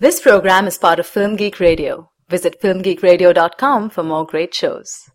This program is part of Film Geek Radio. Visit filmgeekradio.com for more great shows.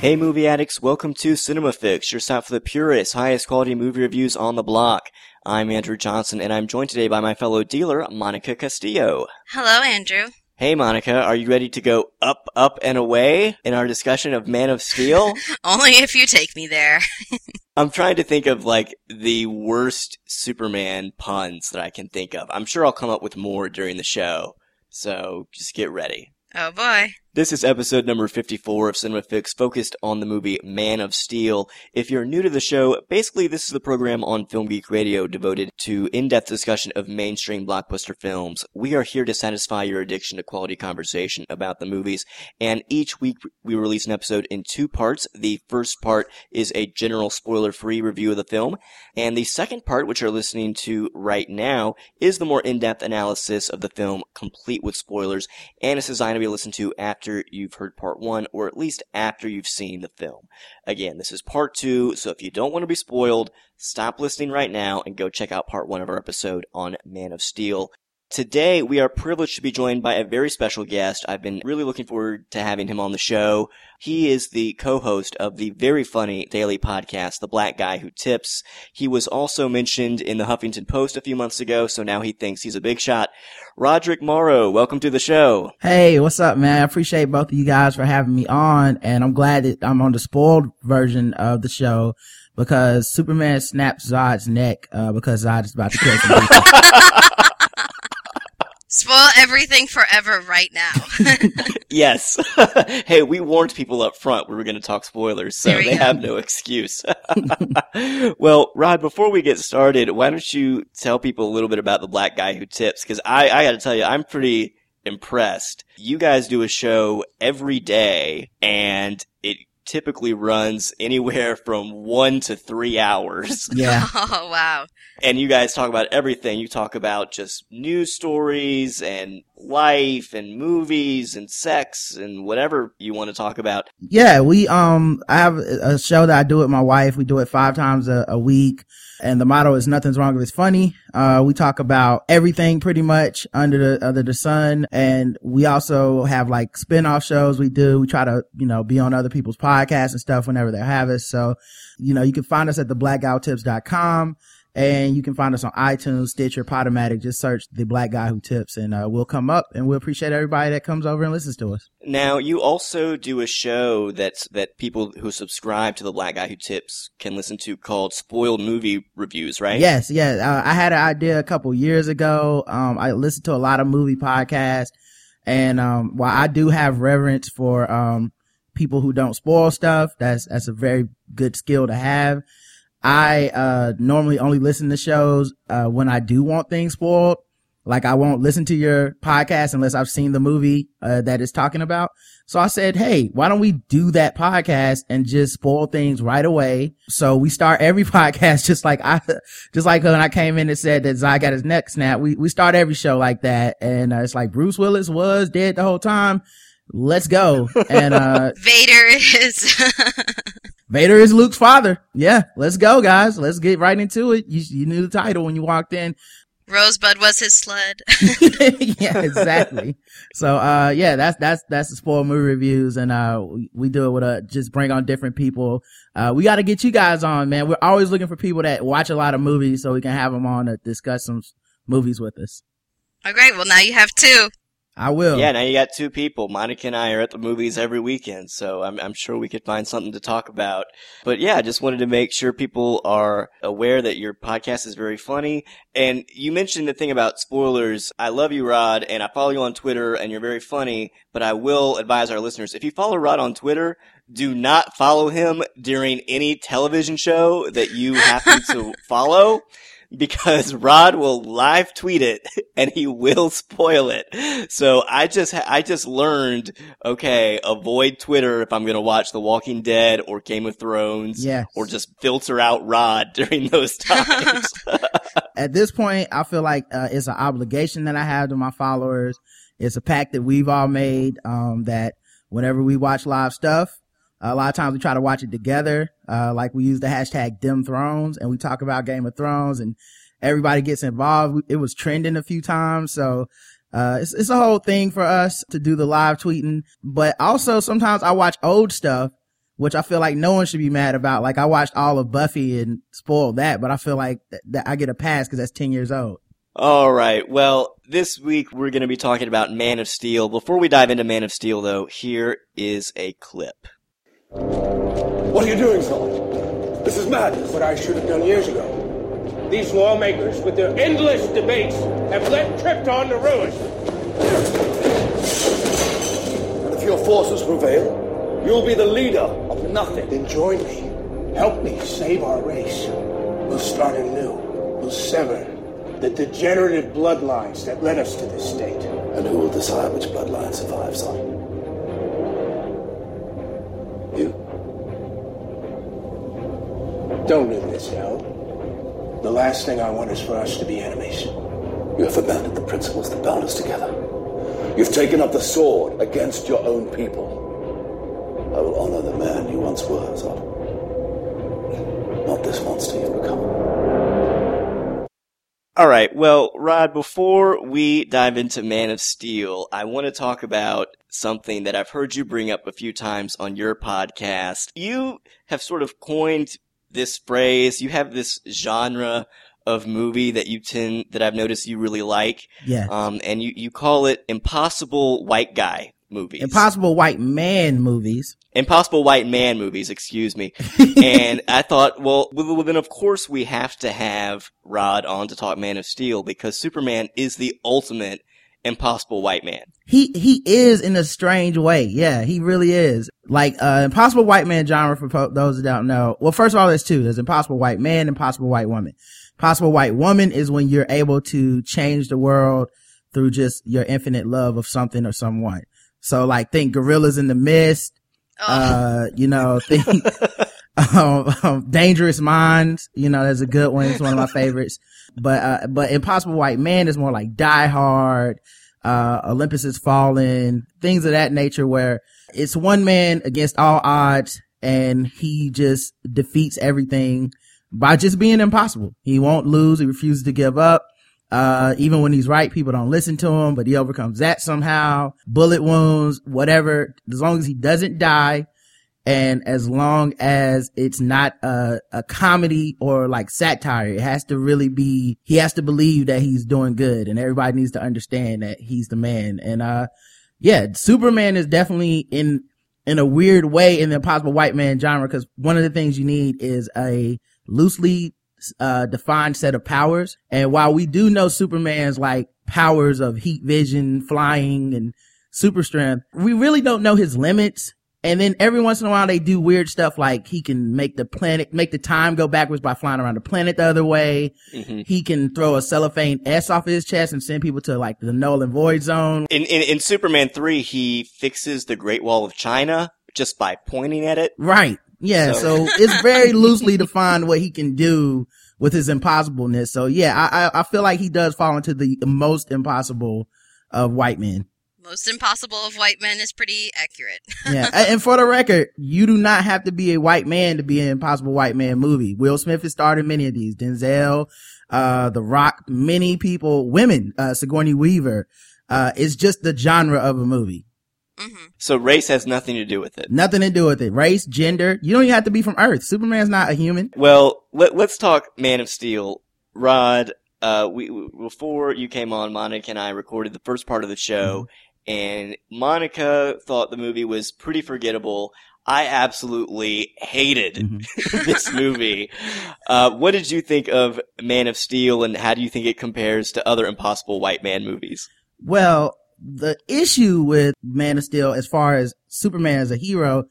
Hey movie addicts, welcome to Cinema Fix, your stop for the purest, highest quality movie reviews on the block. I'm Andrew Johnson and I'm joined today by my fellow dealer, Monica Castillo. Hello, Andrew. Hey Monica, are you ready to go up, up, and away in our discussion of Man of Steel? Only if you take me there. I'm trying to think of like the worst Superman puns that I can think of. I'm sure I'll come up with more during the show, so just get ready. Oh boy. This is episode number 54 of Cinema Fix, focused on the movie Man of Steel. If you're new to the show, basically this is the program on Film Geek Radio devoted to in-depth discussion of mainstream blockbuster films. We are here to satisfy your addiction to quality conversation about the movies, and each week we release an episode in two parts. The first part is a general spoiler-free review of the film, and the second part, which you're listening to right now, is the more in-depth analysis of the film, complete with spoilers, and it's designed to be listened to after after you've heard part one, or at least after you've seen the film. Again, this is part two, so if you don't want to be spoiled, stop listening right now and go check out part one of our episode on Man of Steel. Today, we are privileged to be joined by a very special guest. I've been really looking forward to having him on the show. He is the co-host of the very funny daily podcast, The Black Guy Who Tips. He was also mentioned in the Huffington Post a few months ago, so now he thinks he's a big shot. Roderick Morrow, welcome to the show. Hey, what's up, man? I appreciate both of you guys for having me on, and I'm glad that I'm on the spoiled version of the show because Superman snaps Zod's neck uh, because Zod is about to kill people. Spoil everything forever right now. yes. hey, we warned people up front we were going to talk spoilers, so they go. have no excuse. well, Rod, before we get started, why don't you tell people a little bit about the black guy who tips? Because I, I got to tell you, I'm pretty impressed. You guys do a show every day, and typically runs anywhere from one to three hours. Yeah. Oh, wow. And you guys talk about everything. You talk about just news stories and life and movies and sex and whatever you want to talk about. Yeah, we, um, I have a show that I do with my wife. We do it five times a, a week. And the motto is nothing's wrong if it's funny. Uh, we talk about everything pretty much under the, under the sun. And we also have like spin-off shows we do. We try to, you know, be on other people's podcasts and stuff whenever they have us. So, you know, you can find us at theblackguywhotips.com. And you can find us on iTunes, Stitcher, Podomatic. Just search the black guy who tips and uh, we'll come up and we appreciate everybody that comes over and listens to us. Now, you also do a show that's, that people who subscribe to the black guy who tips can listen to called Spoiled Movie Reviews, right? Yes, yes. Uh, I had an idea a couple years ago. Um, I listened to a lot of movie podcasts and, um, while I do have reverence for, um, people who don't spoil stuff, that's, that's a very good skill to have. I uh normally only listen to shows uh when I do want things spoiled. Like I won't listen to your podcast unless I've seen the movie uh, that it's talking about. So I said, "Hey, why don't we do that podcast and just spoil things right away?" So we start every podcast just like I, just like when I came in and said that Zod got his neck snapped. We we start every show like that, and uh, it's like Bruce Willis was dead the whole time. Let's go. And uh Vader is Vader is Luke's father. Yeah, let's go, guys. Let's get right into it. You, you knew the title when you walked in. Rosebud was his sled. yeah, exactly. so, uh, yeah, that's, that's, that's the spoil movie reviews. And, uh, we, we do it with a, just bring on different people. Uh, we got to get you guys on, man. We're always looking for people that watch a lot of movies so we can have them on to discuss some movies with us. Oh, great. Well, now you have two. I will. Yeah, now you got two people. Monica and I are at the movies every weekend, so I'm, I'm sure we could find something to talk about. But yeah, I just wanted to make sure people are aware that your podcast is very funny. And you mentioned the thing about spoilers. I love you, Rod, and I follow you on Twitter, and you're very funny. But I will advise our listeners, if you follow Rod on Twitter, do not follow him during any television show that you happen to follow because Rod will live tweet it and he will spoil it. So I just, I just learned, okay, avoid Twitter if I'm going to watch The Walking Dead or Game of Thrones yes. or just filter out Rod during those times. at this point, I feel like uh, it's an obligation that I have to my followers. It's a pact that we've all made. Um, that whenever we watch live stuff, a lot of times we try to watch it together. Uh, like we use the hashtag Dem Thrones and we talk about Game of Thrones and everybody gets involved. It was trending a few times. So, uh, it's, it's a whole thing for us to do the live tweeting, but also sometimes I watch old stuff, which I feel like no one should be mad about. Like I watched all of Buffy and spoiled that, but I feel like th- that I get a pass because that's 10 years old. All right. Well, this week we're going to be talking about Man of Steel. Before we dive into Man of Steel, though, here is a clip. What are you doing, Zod? This is madness. What I should have done years ago. These lawmakers, with their endless debates, have led Krypton to ruin. And if your forces prevail, you'll be the leader of nothing. Then join me. Help me save our race. We'll start anew. We'll sever the degenerative bloodlines that led us to this state. And who will decide which bloodline survives, son? Don't live this hell. The last thing I want is for us to be enemies. You have abandoned the principles that bound us together. You've taken up the sword against your own people. I will honor the man you once were, Zod. Not this monster you've become. All right. Well, Rod, before we dive into Man of Steel, I want to talk about something that I've heard you bring up a few times on your podcast. You have sort of coined this phrase. You have this genre of movie that you tend, that I've noticed you really like. Yeah. Um, and you, you call it impossible white guy movies. Impossible white man movies. Impossible White Man movies, excuse me. and I thought, well, well, then of course we have to have Rod on to talk Man of Steel because Superman is the ultimate impossible white man. He, he is in a strange way. Yeah, he really is. Like, uh, impossible white man genre for po- those that don't know. Well, first of all, there's two. There's impossible white man, impossible white woman. Possible white woman is when you're able to change the world through just your infinite love of something or someone. So like think gorillas in the mist, Oh, uh, you know, think, um, um, dangerous minds, you know, that's a good one. It's one of my favorites. But, uh, but impossible white man is more like die hard, uh, Olympus has fallen, things of that nature where it's one man against all odds and he just defeats everything by just being impossible. He won't lose. He refuses to give up. Uh, even when he's right, people don't listen to him, but he overcomes that somehow. Bullet wounds, whatever. As long as he doesn't die and as long as it's not a, a comedy or like satire, it has to really be, he has to believe that he's doing good and everybody needs to understand that he's the man. And, uh, yeah, Superman is definitely in, in a weird way in the impossible white man genre because one of the things you need is a loosely uh, defined set of powers. And while we do know Superman's like powers of heat vision, flying and super strength, we really don't know his limits. And then every once in a while they do weird stuff like he can make the planet, make the time go backwards by flying around the planet the other way. Mm-hmm. He can throw a cellophane S off his chest and send people to like the null and void zone. In, in, in Superman 3, he fixes the Great Wall of China just by pointing at it. Right. Yeah. So- So, it's very loosely defined what he can do with his impossibleness. So yeah, I, I, I feel like he does fall into the most impossible of white men. Most impossible of white men is pretty accurate. Yeah. And for the record, you do not have to be a white man to be an impossible white man movie. Will Smith has starred in many of these. Denzel, uh, The Rock, many people, women, uh, Sigourney Weaver. Uh, it's just the genre of a movie. hmm So race has nothing to do with it. Nothing to do with it. Race, gender. You don't even have to be from Earth. Superman's not a human. Well, let, let's talk Man of Steel. Rod, uh, we, we- before you came on, Monica and I recorded the first part of the show, and Monica thought the movie was pretty forgettable. I absolutely hated Mhm. this movie. Uh, what did you think of Man of Steel, and how do you think it compares to other Impossible White Man movies? Well, the issue with Man of Steel, as far as Superman as a hero,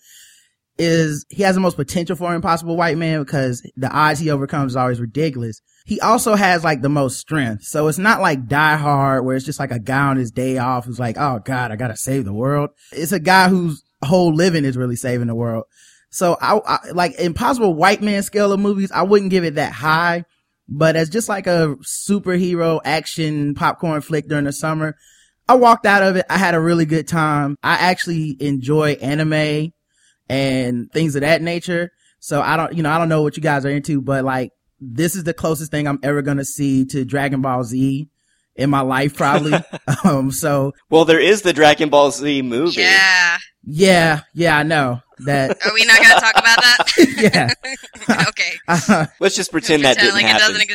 is he has the most potential for an impossible white man because the odds he overcomes is always ridiculous. He also has like the most strength. So it's not like Die Hard where it's just like a guy on his day off who's like, oh God, I gotta save the world. It's a guy whose whole living is really saving the world. So I, I like impossible white man scale of movies. I wouldn't give it that high. But as just like a superhero action popcorn flick during the summer, I walked out of it. I had a really good time. I actually enjoy anime and things of that nature. So I don't, you know, I don't know what you guys are into, but like this is the closest thing I'm ever going to see to Dragon Ball Z in my life, probably. um, so Well, there is the Dragon Ball Z movie. Yeah. yeah, yeah, I know that. Are we not going to talk about that? yeah. okay. Uh, Let's just pretend that Pretend didn't like happen. it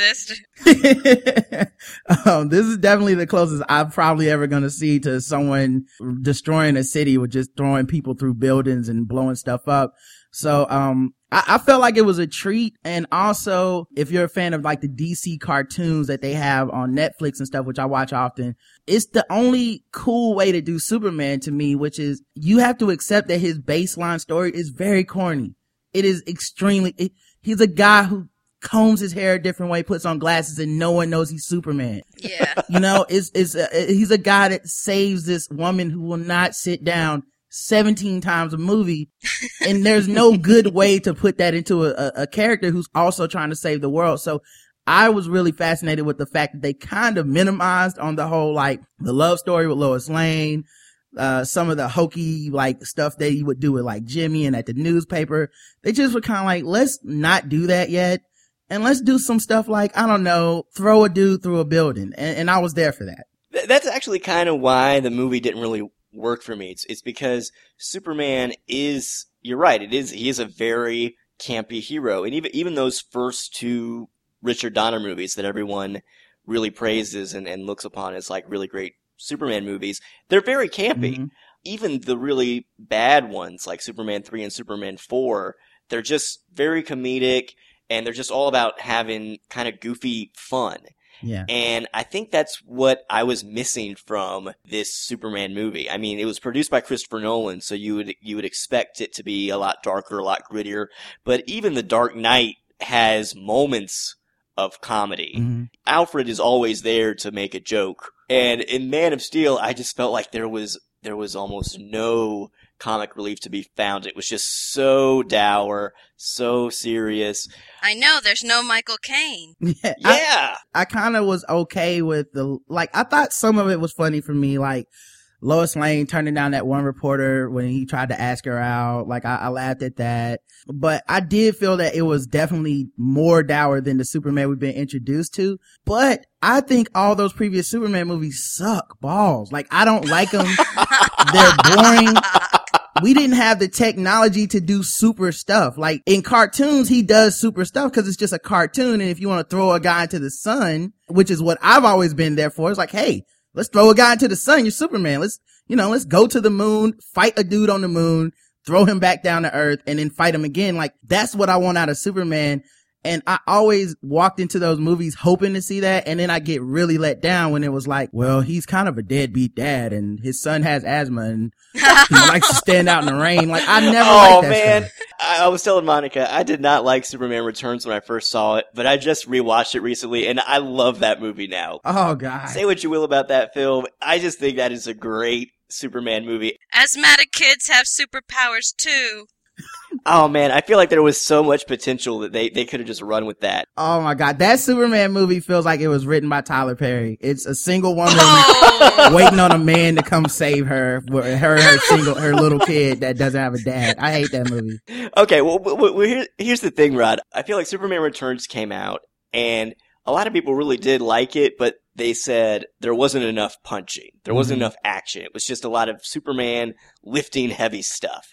doesn't exist. um, this is definitely the closest I'm probably ever going to see to someone destroying a city with just throwing people through buildings and blowing stuff up. So, um, I, I felt like it was a treat. And also, if you're a fan of like the DC cartoons that they have on Netflix and stuff, which I watch often, it's the only cool way to do Superman to me, which is you have to accept that his baseline story is very corny. It is extremely, it, he's a guy who combs his hair a different way, puts on glasses, and no one knows he's Superman. Yeah. You know, is uh, he's a guy that saves this woman who will not sit down 17 times a movie, and there's no good way to put that into a, a, character who's also trying to save the world. So. I was really fascinated with the fact that they kind of minimized on the whole, like, the love story with Lois Lane, uh, some of the hokey, like, stuff that he would do with, like, Jimmy and at the newspaper. They just were kind of like, let's not do that yet. And let's do some stuff like, I don't know, throw a dude through a building. And, and I was there for that. That's actually kind of why the movie didn't really work for me. It's, it's because Superman is, you're right, it is, he is a very campy hero. And even, even those first two Richard Donner movies that everyone really praises and, and looks upon as like really great Superman movies, they're very campy. Mhm. Even the really bad ones like Superman 3 and Superman 4, they're just very comedic and they're just all about having kind of goofy fun. Yeah. And I think that's what I was missing from this Superman movie. I mean, it was produced by Christopher Nolan, so you would you would expect it to be a lot darker, a lot grittier. But even The Dark Knight has moments of comedy. Mhm. Alfred is always there to make a joke. And in Man of Steel, I just felt like there was there was almost no comic relief to be found. It was just so dour, so serious. I know there's no Michael Caine. Yeah. I, Yeah. I kind of was okay with the, like, I thought some of it was funny for me, like, Lois Lane turning down that one reporter when he tried to ask her out. Like, I, I laughed at that. But I did feel that it was definitely more dour than the Superman we've been introduced to. But I think all those previous Superman movies suck balls. Like, I don't like them. They're boring. we didn't have the technology to do super stuff. Like in cartoons, he does super stuff because it's just a cartoon. And if you want to throw a guy into the sun, which is what I've always been there for, it's like, hey, let's throw a guy into the sun. You're Superman. Let's, you know, let's go to the moon, fight a dude on the moon, throw him back down to earth and then fight him again. Like that's what I want out of Superman. And I always walked into those movies hoping to see that. And then I get really let down when it was like, well, he's kind of a deadbeat dad and his son has asthma and he likes to stand out in the rain. Like I never oh liked that man, stuff. I, I was telling Monica I did not like Superman Returns when I first saw it, but I just rewatched it recently, and I love that movie now. Oh god. Say what you will about that film, I just think that is a great Superman movie. Asthmatic kids have superpowers too. Oh man, I feel like there was so much potential that they, they could have just run with that. Oh my god. That Superman movie feels like it was written by Tyler Perry. It's a single woman Oh, waiting on a man to come save her, with her, her single, her little kid that doesn't have a dad. I hate that movie. Okay, well, well, well here, here's the thing, Rod. I feel like Superman Returns came out, and a lot of people really did like it, but they said there wasn't enough punching. There wasn't Mhm. enough action. It was just a lot of Superman lifting heavy stuff.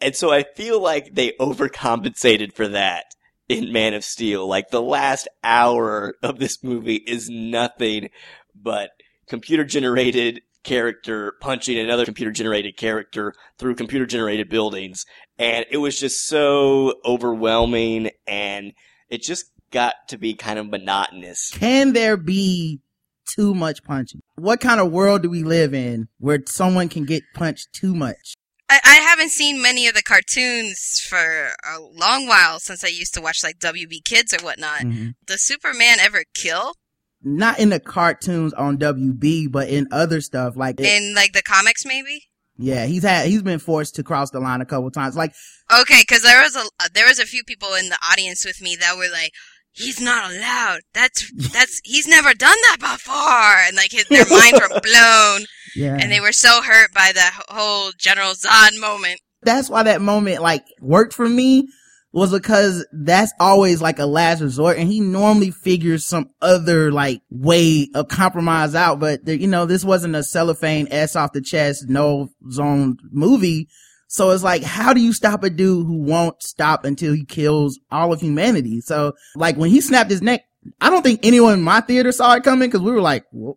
And so I feel like they overcompensated for that in Man of Steel. Like the last hour of this movie is nothing but computer generated character punching another computer generated character through computer generated buildings. And it was just so overwhelming and it just got to be kind of monotonous. Can there be too much punching? What kind of world do we live in where someone can get punched too much? I, I haven't seen many of the cartoons for a long while since I used to watch like WB Kids or whatnot. Mhm. Does Superman ever kill Not in the cartoons on WB, but in other stuff like in like the comics? Maybe. yeah, he's had he's been forced to cross the line a couple times. Like Okay, because there was a there was a few people in the audience with me that were like, he's not allowed. That's that's he's never done that before, and like his, their minds were blown, Yeah. and they were so hurt by the whole General Zod moment. that's why that moment like worked for me was because that's always like a last resort and he normally figures some other like way of compromise out but there, you know this wasn't a cellophane s off the chest no zone movie so it's like how do you stop a dude who won't stop until he kills all of humanity so like when he snapped his neck i don't think anyone in my theater saw it coming because we were like "Whoa,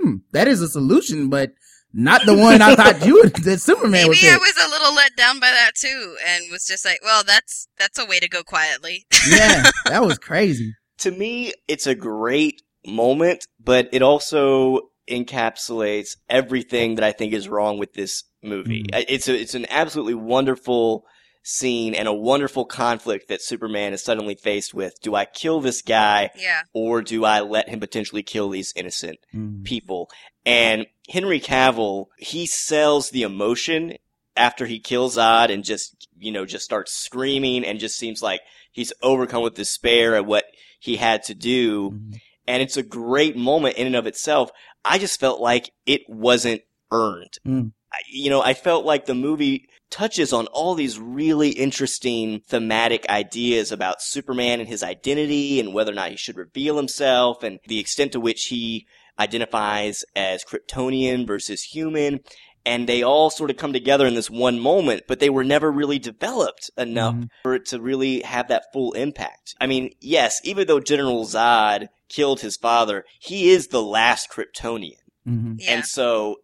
hmm, that is a solution but not the one I thought you would, that Superman would Maybe I was a little let down by that too, and was just like, well, that's that's a way to go quietly. yeah, that was crazy. to me, it's a great moment, but it also encapsulates everything that I think is wrong with this movie. Mhm. It's a, it's an absolutely wonderful scene and a wonderful conflict that Superman is suddenly faced with. Do I kill this guy yeah, or do I let him potentially kill these innocent Mm. people? And Henry Cavill, he sells the emotion after he kills Zod and just, you know, just starts screaming and just seems like he's overcome with despair at what he had to do. Mhm. And it's a great moment in and of itself. I just felt like it wasn't earned. Mm. I, you know, I felt like the movie touches on all these really interesting thematic ideas about Superman and his identity and whether or not he should reveal himself and the extent to which he identifies as Kryptonian versus human. And they all sort of come together in this one moment, but they were never really developed enough Mhm. for it to really have that full impact. I mean, yes, even though General Zod killed his father, he is the last Kryptonian. Mhm. yeah. And so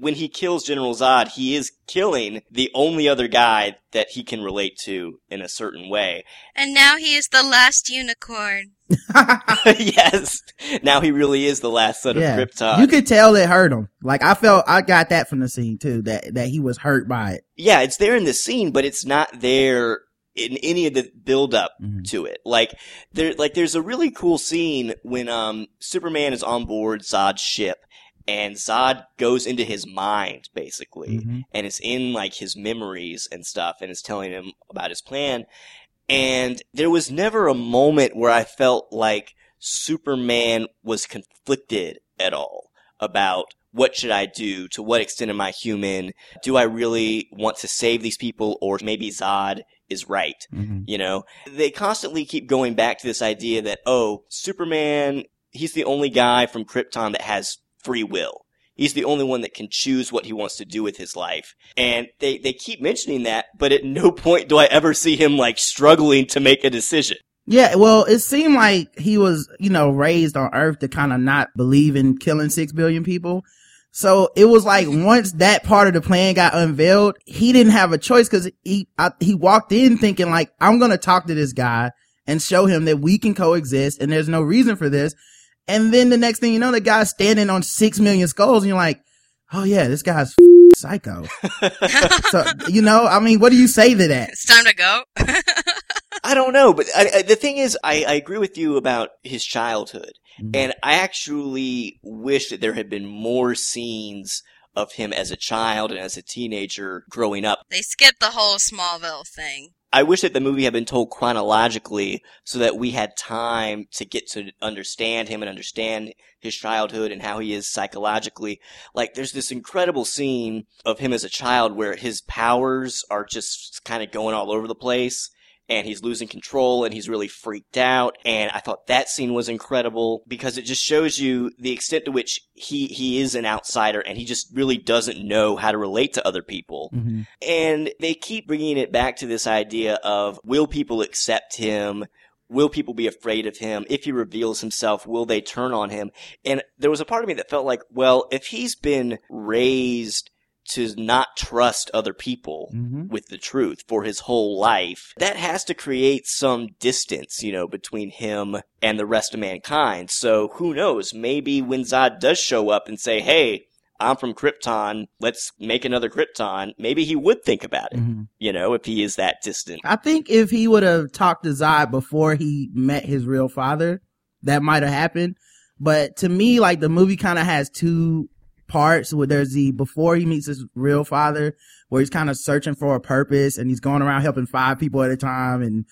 when he kills General Zod, he is killing the only other guy that he can relate to in a certain way. And now he is the last unicorn. yes. Now he really is the last son yeah, of Krypton. you could tell it hurt him. Like I felt, I got that from the scene too. That that he was hurt by it. yeah, it's there in the scene, but it's not there in any of the build up Mhm. to it. Like there, like there's a really cool scene when um Superman is on board Zod's ship, and Zod goes into his mind basically, Mhm. and it's in like his memories and stuff, and it's telling him about his plan. And there was never a moment where I felt like Superman was conflicted at all about what should I do? To what extent am I human? Do I really want to save these people or maybe Zod is right? Mhm. You know, they constantly keep going back to this idea that, oh, Superman, he's the only guy from Krypton that has free will. He's the only one that can choose what he wants to do with his life. And they, they keep mentioning that, but at no point do I ever see him like struggling to make a decision. Yeah, well, it seemed like he was, you know, raised on Earth to kind of not believe in killing six billion people. So it was like once that part of the plan got unveiled, he didn't have a choice because he he walked in thinking like, I'm gonna talk to this guy and show him that we can coexist and there's no reason for this. And then the next thing you know, the guy's standing on six million skulls, and you're like, oh yeah, this guy's psycho. so you know, I mean, what do you say to that? It's time to go. I don't know, but I, I, the thing is, I, I agree with you about his childhood. Mhm. And I actually wish that there had been more scenes of him as a child and as a teenager growing up. they skipped the whole Smallville thing. I wish that the movie had been told chronologically so that we had time to get to understand him and understand his childhood and how he is psychologically. Like, there's this incredible scene of him as a child where his powers are just kind of going all over the place and he's losing control and he's really freaked out. And I thought that scene was incredible because it just shows you the extent to which he, he is an outsider and he just really doesn't know how to relate to other people. Mhm. And they keep bringing it back to this idea of will people accept him? Will people be afraid of him? If he reveals himself, will they turn on him? And there was a part of me that felt like, well, if he's been raised to not trust other people Mhm. with the truth for his whole life, that has to create some distance, you know, between him and the rest of mankind. So who knows? Maybe when Zod does show up and say, hey, I'm from Krypton, let's make another Krypton, maybe he would think about it, Mhm. you know, if he is that distant. I think if he would have talked to Zod before he met his real father, that might have happened. But to me, like the movie kind of has two parts where there's the before he meets his real father, where he's kind of searching for a purpose and he's going around helping five people at a time and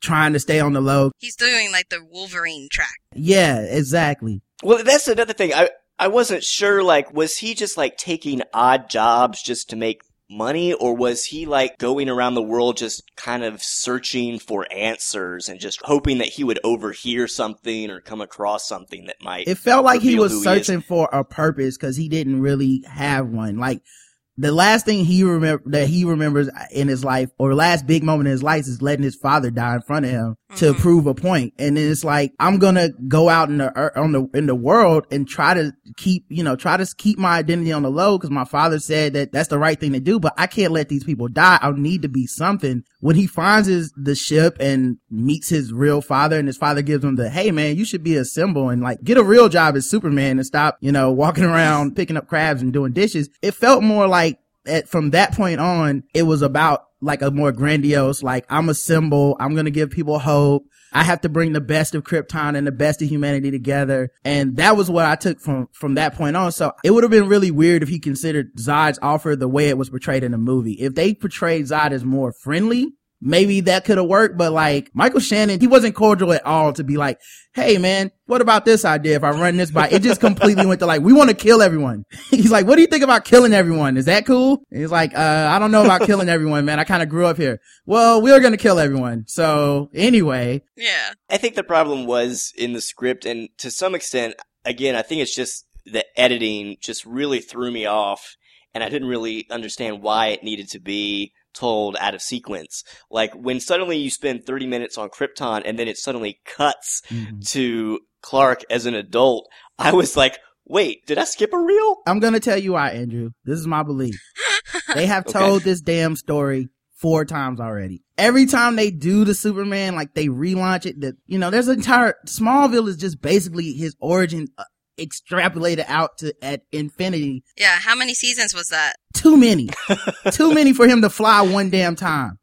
trying to stay on the low. He's doing like the Wolverine track. Yeah, exactly. Well, that's another thing. I I wasn't sure. Like, was he just like taking odd jobs just to make money, or was he like going around the world just kind of searching for answers and just hoping that he would overhear something or come across something that might? It felt like he was searching for a purpose because he didn't really have one. Like the last thing he remember that he remembers in his life or last big moment in his life is letting his father die in front of him to Mhm. prove a point. And then it's like, I'm going to go out in the, on the, in the world and try to keep, you know, try to keep my identity on the low because my father said that that's the right thing to do, but I can't let these people die. I need to be something. When he finds his, the ship and meets his real father and his father gives him the, Hey man, you should be a symbol and like get a real job as Superman and stop, you know, walking around picking up crabs and doing dishes. It felt more like at, from that point on, it was about like a more grandiose, like I'm a symbol. I'm going to give people hope. I have to bring the best of Krypton and the best of humanity together. And that was what I took from, from that point on. So it would have been really weird if he considered Zod's offer the way it was portrayed in the movie. If they portrayed Zod as more friendly, maybe that could have worked. But like Michael Shannon, he wasn't cordial at all to be like, Hey man, what about this idea? If I run this by, it just completely went to like, we want to kill everyone. He's like, what do you think about killing everyone? Is that cool? And he's like, uh, I don't know about killing everyone, man. I kind of grew up here. Well, we are going to kill everyone. So anyway, Yeah. I think the problem was in the script, and to some extent, again, I think it's just the editing just really threw me off, and I didn't really understand why it needed to be told out of sequence. Like when suddenly you spend 30 minutes on Krypton and then it suddenly cuts to Clark as an adult, I was like, wait, did I skip a reel? I'm going to tell you why, Andrew. This is my belief. They have Okay. told this damn story four times already. Every time they do the Superman, like they relaunch it, that, you know, there's an entire, Smallville is just basically his origin uh, extrapolated out to at infinity. Yeah. How many seasons was that? Too many. Too many for him to fly one damn time.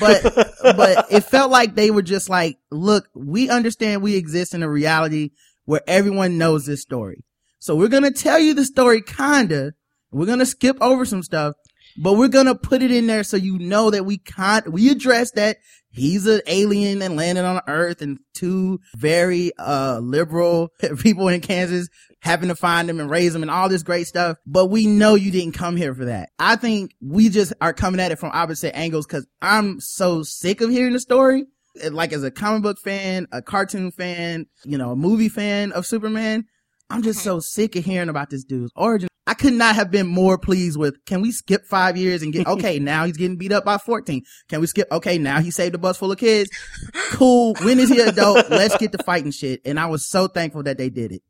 But, but it felt like they were just like, look, we understand we exist in a reality where everyone knows this story. So we're going to tell you the story kinda. We're going to skip over some stuff, but we're going to put it in there so you know that we can't, we address that he's an alien and landed on earth and two very, uh, liberal people in Kansas having to find him and raise him and all this great stuff. But we know you didn't come here for that. I think we just are coming at it from opposite angles because I'm so sick of hearing the story. Like as a comic book fan, a cartoon fan, you know, a movie fan of Superman, I'm just so sick of hearing about this dude's origin. I could not have been more pleased with, can we skip five years and get, okay, now he's getting beat up by 14. Can we skip, okay, now he saved a bus full of kids. Cool. When is he adult? Let's get to fighting shit. And I was so thankful that they did it.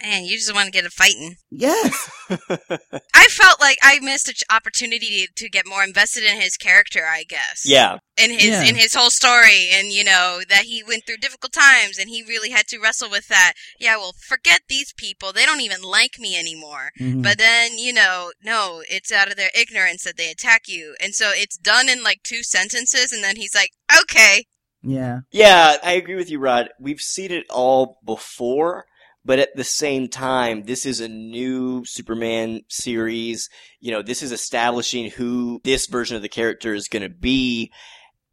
Man, you just want to get a fighting. Yes. I felt like I missed an opportunity to, to get more invested in his character. I guess. Yeah. In his Yeah. in his whole story, and you know that he went through difficult times, and he really had to wrestle with that. Yeah, well, forget these people; they don't even like me anymore. Mhm. But then, you know, no, it's out of their ignorance that they attack you, and so it's done in like two sentences, and then he's like, "Okay, yeah. Yeah, I agree with you, Rod. We've seen it all before, but at the same time, this is a new Superman series. You know, this is establishing who this version of the character is going to be.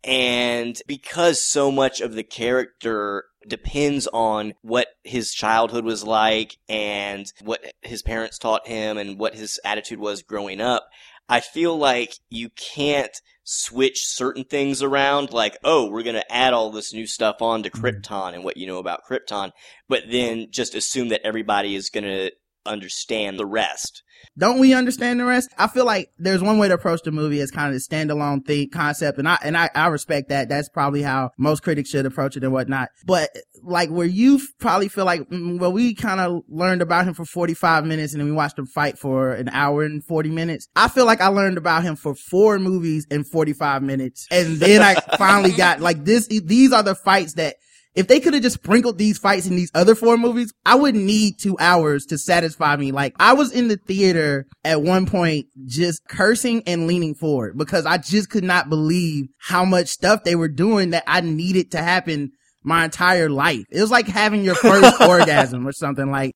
And because so much of the character depends on what his childhood was like and what his parents taught him and what his attitude was growing up, I feel like you can't switch certain things around, like, oh, we're gonna add all this new stuff on to mm-hmm. Krypton and what you know about Krypton, but then just assume that everybody is gonna understand the rest. Don't we understand the rest? I feel like there's one way to approach the movie as kind of a standalone thing concept, and I and I, I respect that. That's probably how most critics should approach it and whatnot. But like where you probably feel like, mm, well, we kind of learned about him for 45 minutes and then we watched him fight for an hour and 40 minutes. I feel like I learned about him for four movies in 45 minutes, and then I finally got like this. These are the fights that if they could have just sprinkled these fights in these other four movies, I wouldn't need two hours to satisfy me. Like I was in the theater at one point just cursing and leaning forward because I just could not believe how much stuff they were doing that I needed to happen my entire life. It was like having your first orgasm or something like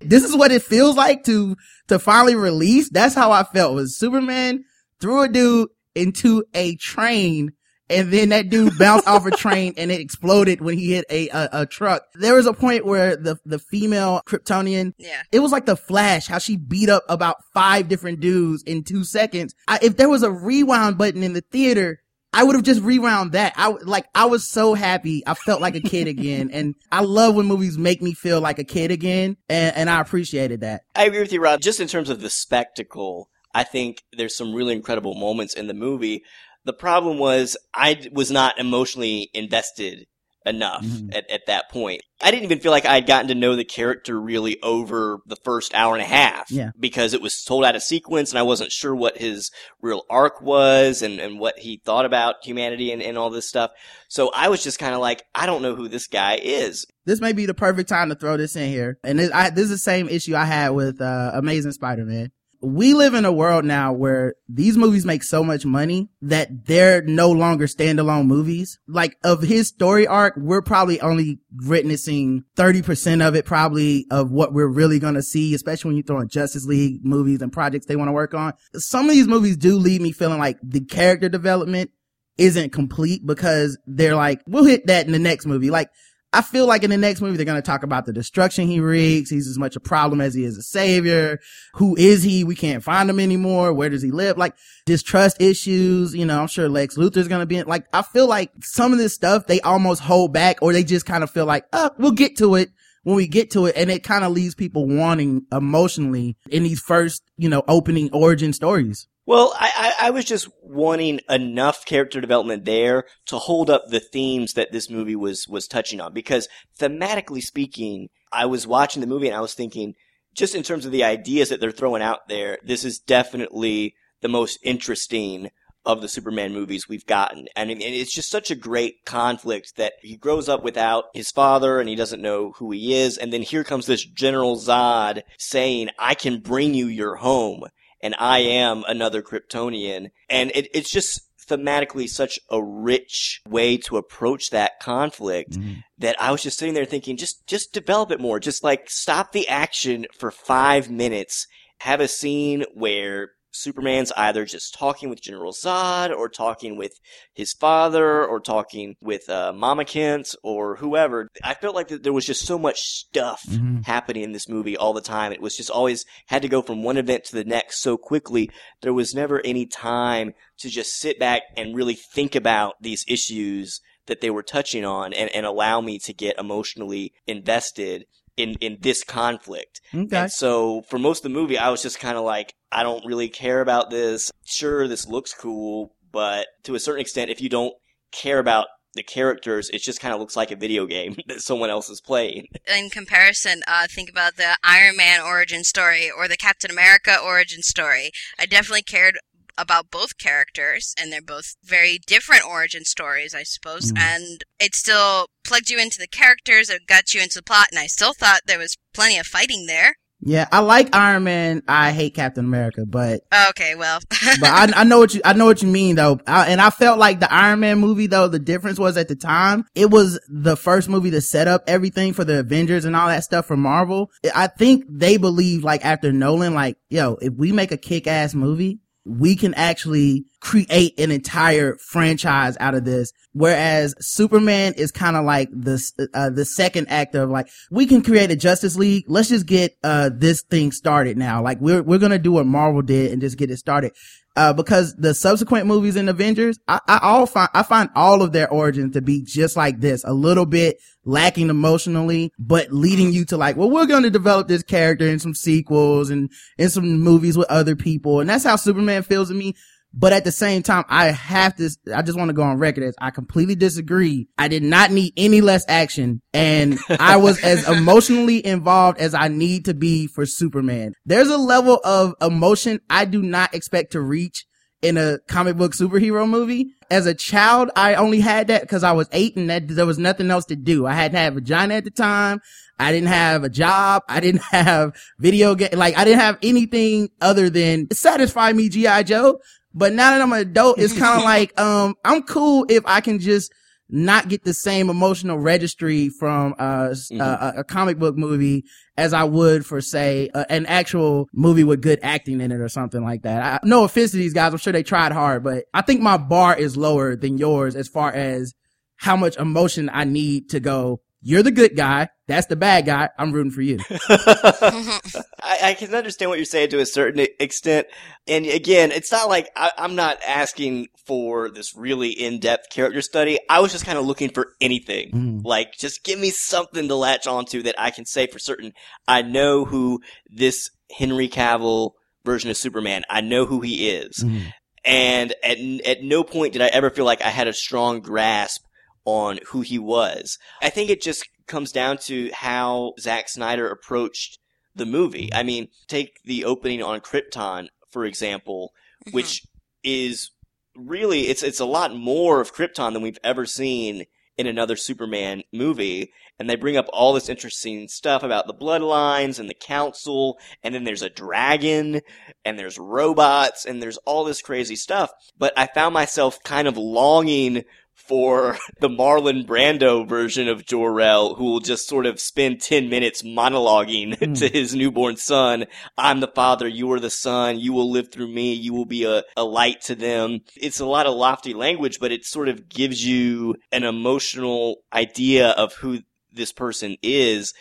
this is what it feels like to to finally release. That's how I felt was Superman threw a dude into a train and then that dude bounced off a train and it exploded when he hit a, a, a truck. There was a point where the, the female Kryptonian, Yeah. it was like the Flash, how she beat up about five different dudes in two seconds. I, if there was a rewind button in the theater, I would have just rewound that. I w- like I was so happy. I felt like a kid again, and I love when movies make me feel like a kid again, and and I appreciated that. I agree with you, Rob. Just in terms of the spectacle, I think there's some really incredible moments in the movie. The problem was I was not emotionally invested enough Mhm. at, at that point. I didn't even feel like I had gotten to know the character really over the first hour and a half. Yeah. Because it was told out of sequence and I wasn't sure what his real arc was and, and what he thought about humanity and, and all this stuff. So I was just kind of like, I don't know who this guy is. This may be the perfect time to throw this in here, and this, I, this is the same issue I had with uh, Amazing Spider-Man. We live in a world now where these movies make so much money that they're no longer standalone movies. Like of his story arc, we're probably only witnessing 30% of it probably of what we're really going to see, especially when you throw in Justice League movies and projects they want to work on. Some of these movies do leave me feeling like the character development isn't complete because they're like, we'll hit that in the next movie. Like, I feel like in the next movie, they're going to talk about the destruction he wreaks. He's as much a problem as he is a savior. Who is he? We can't find him anymore. Where does he live? Like distrust issues. You know, I'm sure Lex Luthor's going to be in, like, I feel like some of this stuff they almost hold back or they just kind of feel like, oh, we'll get to it when we get to it. And it kind of leaves people wanting emotionally in these first, you know, opening origin stories. Well, I, I, I was just wanting enough character development there to hold up the themes that this movie was was touching on. Because thematically speaking, I was watching the movie and I was thinking, just in terms of the ideas that they're throwing out there, this is definitely the most interesting of the Superman movies we've gotten. And, and it's just such a great conflict that he grows up without his father and he doesn't know who he is. And then here comes this General Zod saying, I can bring you your home and I am another Kryptonian. And it, it's just thematically such a rich way to approach that conflict mm-hmm. that I was just sitting there thinking, just, just develop it more. Just like stop the action for five minutes. Have a scene where Superman's either just talking with General Zod or talking with his father or talking with uh, Mama Kent or whoever. I felt like that there was just so much stuff Mhm. happening in this movie all the time. It was just always had to go from one event to the next so quickly. There was never any time to just sit back and really think about these issues that they were touching on and, and allow me to get emotionally invested in, in this conflict. Okay. And so for most of the movie, I was just kind of like, I don't really care about this. Sure, this looks cool, but to a certain extent, if you don't care about the characters, it just kind of looks like a video game that someone else is playing. in comparison, uh, think about the Iron Man origin story or the Captain America origin story. I definitely cared about both characters, and they're both very different origin stories, I suppose. Mm. And it still plugged you into the characters, it got you into the plot, and I still thought there was plenty of fighting there. Yeah, I like Iron Man. I hate Captain America, but Okay, well, but I, I know what you I know what you mean though, I, and I felt like the Iron Man movie though. The difference was at the time it was the first movie to set up everything for the Avengers and all that stuff for Marvel. I think they believe like after Nolan, like yo, if we make a kick ass movie, we can actually create an entire franchise out of this. Whereas Superman is kind of like the uh, the second act of like we can create a Justice League. Let's just get uh this thing started now. Like we're we're gonna do what Marvel did and just get it started. Uh, because the subsequent movies in Avengers, I, I all find I find all of their origins to be just like this, a little bit lacking emotionally, but leading you to like, well, we're going to develop this character in some sequels and in some movies with other people, and that's how Superman feels to me. But at the same time, I have to, I just want to go on record as I completely disagree. I did not need any less action and I was as emotionally involved as I need to be for Superman. There's a level of emotion I do not expect to reach in a comic book superhero movie. As a child, I only had that because I was eight and that there was nothing else to do. I hadn't had a vagina at the time. I didn't have a job. I didn't have video game. Like I didn't have anything other than satisfy me G.I. Joe. But now that I'm an adult, it's kind of like, um, I'm cool if I can just not get the same emotional registry from uh, uh, a, a comic book movie as I would for say uh, an actual movie with good acting in it or something like that. I, no offense to these guys, I'm sure they tried hard, but I think my bar is lower than yours as far as how much emotion I need to go. You're the good guy. That's the bad guy. I'm rooting for you. I, I can understand what you're saying to a certain extent. And again, it's not like I, I'm not asking for this really in-depth character study. I was just kind of looking for anything. Mm. Like, just give me something to latch onto that I can say for certain. I know who this Henry Cavill version of Superman, I know who he is. Mm. And at, at no point did I ever feel like I had a strong grasp on who he was. I think it just comes down to how Zack Snyder approached the movie. I mean, take the opening on Krypton, for example, mm-hmm. which is really it's it's a lot more of Krypton than we've ever seen in another Superman movie. And they bring up all this interesting stuff about the bloodlines and the council, and then there's a dragon, and there's robots, and there's all this crazy stuff. But I found myself kind of longing for the Marlon Brando version of Jor-El, who will just sort of spend 10 minutes monologuing Hmm. to his newborn son. I'm the father, you are the son, you will live through me, you will be a, a light to them. It's a lot of lofty language, but it sort of gives you an emotional idea of who this person is.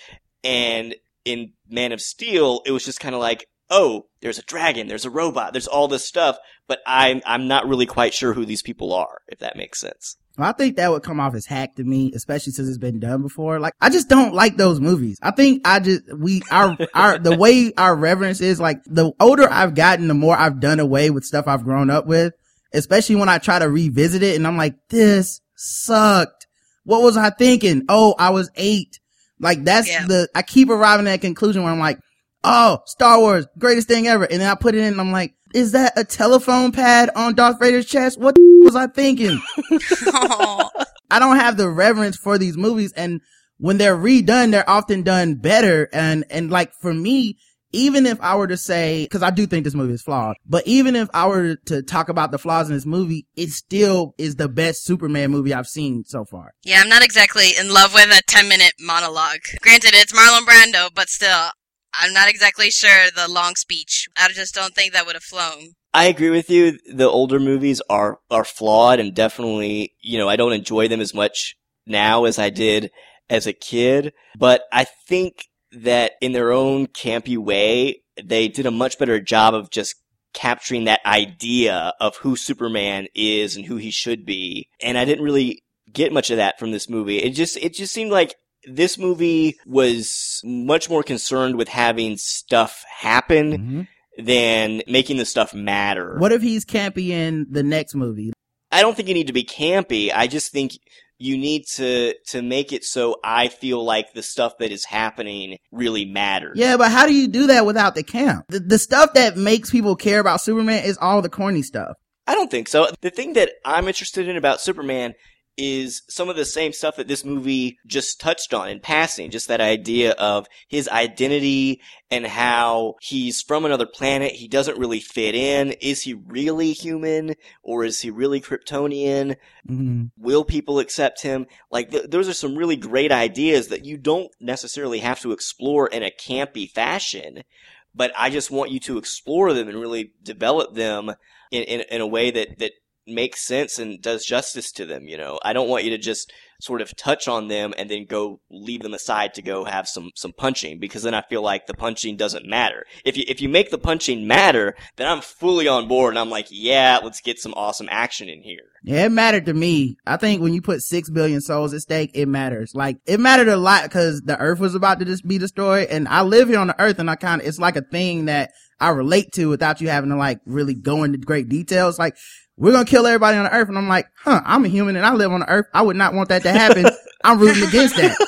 And in Man of Steel, it was just kind of like, oh, there's a dragon, there's a robot, there's all this stuff, but I'm, I'm not really quite sure who these people are, if that makes sense. Well, I think that would come off as hack to me, especially since it's been done before. Like, I just don't like those movies. I think I just, we, our, our, the way our reverence is, like, the older I've gotten, the more I've done away with stuff I've grown up with, especially when I try to revisit it and I'm like, this sucked. What was I thinking? Oh, I was eight. Like, that's Yeah. the, I keep arriving at that conclusion where I'm like, oh, Star Wars, greatest thing ever. And then I put it in and I'm like, is that a telephone pad on Darth Vader's chest? What the was I thinking? I don't have the reverence for these movies. And when they're redone, they're often done better. And, and like for me, even if I were to say, cause I do think this movie is flawed, but even if I were to talk about the flaws in this movie, it still is the best Superman movie I've seen so far. yeah, I'm not exactly in love with a 10 minute monologue. Granted, it's Marlon Brando, but still, I'm not exactly sure the long speech. I just don't think that would have flown. I agree with you. The older movies are are flawed and definitely, you know, I don't enjoy them as much now as I did as a kid, but I think that in their own campy way, they did a much better job of just capturing that idea of who Superman is and who he should be. And I didn't really get much of that from this movie. It just it just seemed like this movie was much more concerned with having stuff happen mm-hmm. than making the stuff matter. What if he's campy in the next movie? I don't think you need to be campy. I just think you need to to make it so I feel like the stuff that is happening really matters. Yeah, but how do you do that without the camp? The, the stuff that makes people care about Superman is all the corny stuff. I don't think so. The thing that I'm interested in about Superman is some of the same stuff that this movie just touched on in passing. Just that idea of his identity and how he's from another planet. He doesn't really fit in. Is he really human or is he really Kryptonian? Mm-hmm. Will people accept him? Like, th- those are some really great ideas that you don't necessarily have to explore in a campy fashion, but I just want you to explore them and really develop them in, in, in a way that, that makes sense and does justice to them, you know? I don't want you to just sort of touch on them and then go leave them aside to go have some, some punching because then I feel like the punching doesn't matter. If you, if you make the punching matter, then I'm fully on board and I'm like, yeah, let's get some awesome action in here. Yeah, it mattered to me. I think when you put six billion souls at stake, it matters. Like, it mattered a lot because the earth was about to just be destroyed and I live here on the earth and I kind of, it's like a thing that I relate to without you having to like really go into great details. Like, we're gonna kill everybody on the earth. And I'm like, huh, I'm a human and I live on the earth. I would not want that to happen. I'm rooting against that.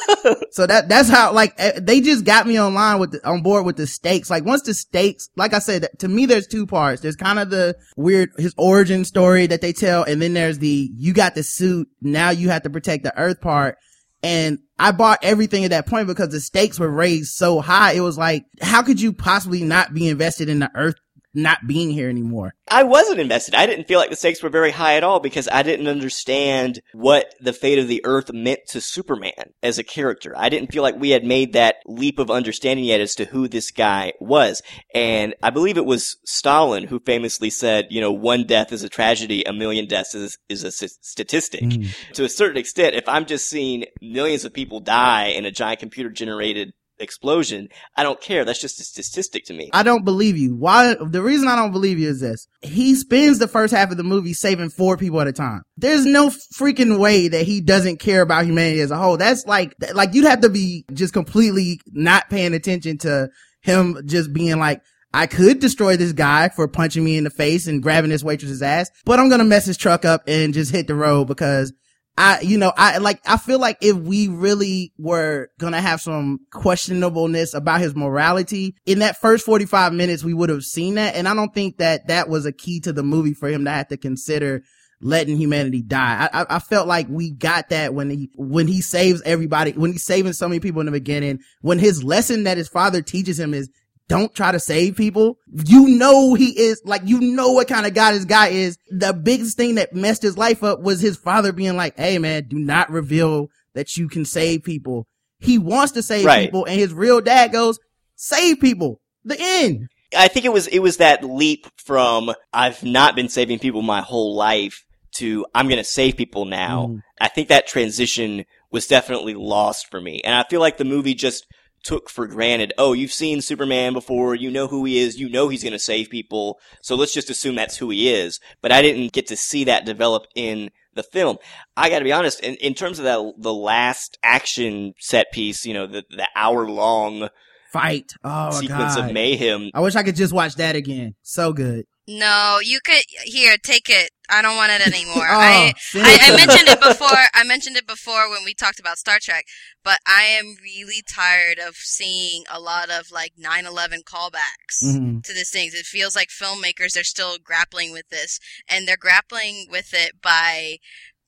So that, that's how, like, eh, they just got me online with, the, on board with the stakes. Like, once the stakes, like I said, to me, there's two parts. There's kind of the weird, his origin story that they tell. And then there's the, you got the suit. Now you have to protect the earth part. And I bought everything at that point because the stakes were raised so high. It was like, how could you possibly not be invested in the earth not being here anymore. I wasn't invested. I didn't feel like the stakes were very high at all because I didn't understand what the fate of the Earth meant to Superman as a character. I didn't feel like we had made that leap of understanding yet as to who this guy was. And I believe it was Stalin who famously said, you know, one death is a tragedy, a million deaths is, is a s- statistic. Mm. To a certain extent, if I'm just seeing millions of people die in a giant computer generated explosion, I don't care. That's just a statistic to me. I don't believe you. Why? The reason I don't believe you is this. He spends the first half of the movie saving four people at a time. There's no freaking way that he doesn't care about humanity as a whole. That's like, like you'd have to be just completely not paying attention to him just being like, I could destroy this guy for punching me in the face and grabbing this waitress's ass, but I'm going to mess his truck up and just hit the road because I, you know, I like, I feel like if we really were gonna have some questionableness about his morality in that first 45 minutes, we would have seen that. And I don't think that that was a key to the movie for him to have to consider letting humanity die. I, I, I felt like we got that when he, when he saves everybody, when he's saving so many people in the beginning, when his lesson that his father teaches him is don't try to save people. You know he is like you know what kind of guy this guy is. The biggest thing that messed his life up was his father being like, "Hey man, do not reveal that you can save people." He wants to save Right. people, and his real dad goes, "Save people." The end. I think it was it was that leap from I've not been saving people my whole life to I'm going to save people now. Mm. I think that transition was definitely lost for me. And I feel like the movie just took for granted, oh, you've seen Superman before, you know who he is, you know he's going to save people, so let's just assume that's who he is. But I didn't get to see that develop in the film. I got to be honest, in, in terms of that the last action set piece, you know, the the hour long Fight. Oh sequence god. of mayhem, I wish I could just watch that again. So good. No, you could here take it. I don't want it anymore. Oh, I, I I mentioned it before. I mentioned it before when we talked about Star Trek, but I am really tired of seeing a lot of like 9/11 callbacks Mhm. to these things. It feels like filmmakers are still grappling with this, and they're grappling with it by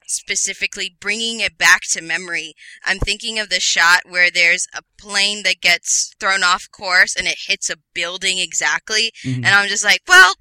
specifically bringing it back to memory. I'm thinking of the shot where there's a plane that gets thrown off course and it hits a building exactly, Mhm. and I'm just like, well,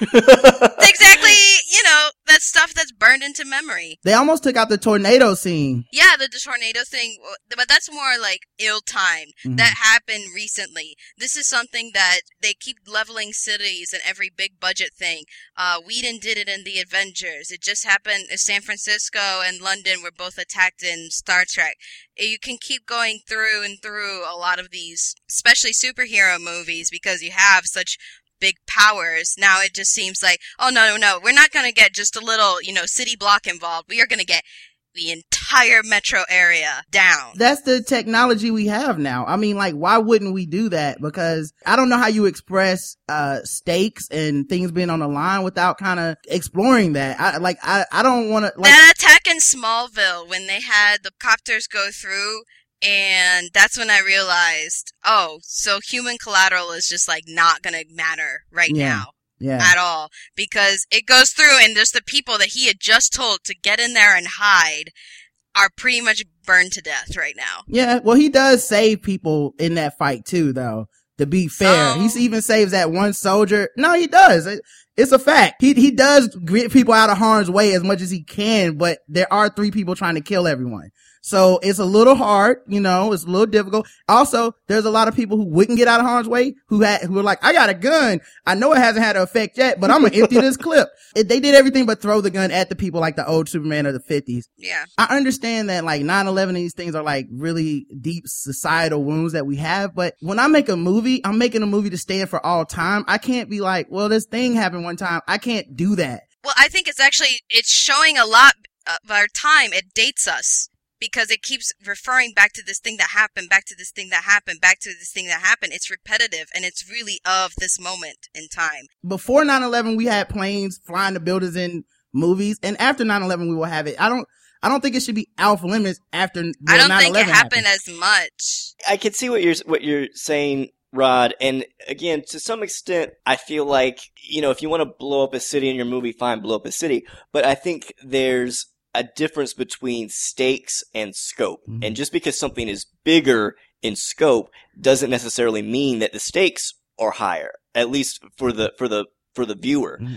exactly, you know, that stuff that's burned into memory. They almost took out the tornado scene. Yeah, the, the tornado thing, but that's more like ill timed. Mhm. That happened recently. This is something that they keep leveling cities and every big budget thing. Uh, Whedon did it in The Avengers. It just happened. uh, San Francisco and London were both attacked in Star Trek. Uh, You can keep going through and through a lot of these, especially superhero movies, because you have such big powers. Now it just seems like, oh no, no, no, we're not gonna get just a little, you know, city block involved. We are gonna get the entire metro area down. That's the technology we have now. I mean, like, why wouldn't we do that? Because I don't know how you express, uh, stakes and things being on the line without kind of exploring that. I, like, I, I don't want to, like, that attack in Smallville when they had the copters go through and that's when I realized, oh, so human collateral is just like not gonna matter right Yeah. now yeah. at all because it goes through and there's the people that he had just told to get in there and hide are pretty much burned to death right now. Yeah, well, he does save people in that fight too, though. To be fair, he oh. even saves that one soldier. No, he does. It- it's a fact. He he does get people out of harm's way as much as he can, but there are three people trying to kill everyone. So it's a little hard, you know, it's a little difficult. Also, there's a lot of people who wouldn't get out of harm's way who had, who are like, I got a gun. I know it hasn't had an effect yet, but I'm going to empty this clip. It, they did everything but throw the gun at the people like the old Superman of the fifties. Yeah. I understand that like 9-11 and these things are like really deep societal wounds that we have. But when I make a movie, I'm making a movie to stand for all time. I can't be like, well, this thing happened one time. I can't do that. Well, I think it's actually it's showing a lot of our time. It dates us because it keeps referring back to this thing that happened, back to this thing that happened, back to this thing that happened. It's repetitive and it's really of this moment in time. Before 9-11, we had planes flying to buildings in movies. And after 9-11, we will have it. I don't, I don't think it should be off limits after I don't think 9/11 it happened as much. I can see what you're what you're saying, Rod. And again, to some extent, I feel like you know if you want to blow up a city in your movie, fine, blow up a city. But I think there's a difference between stakes and scope. Mhm. And just because something is bigger in scope doesn't necessarily mean that the stakes are higher. at least for the for the for the viewer. Mhm.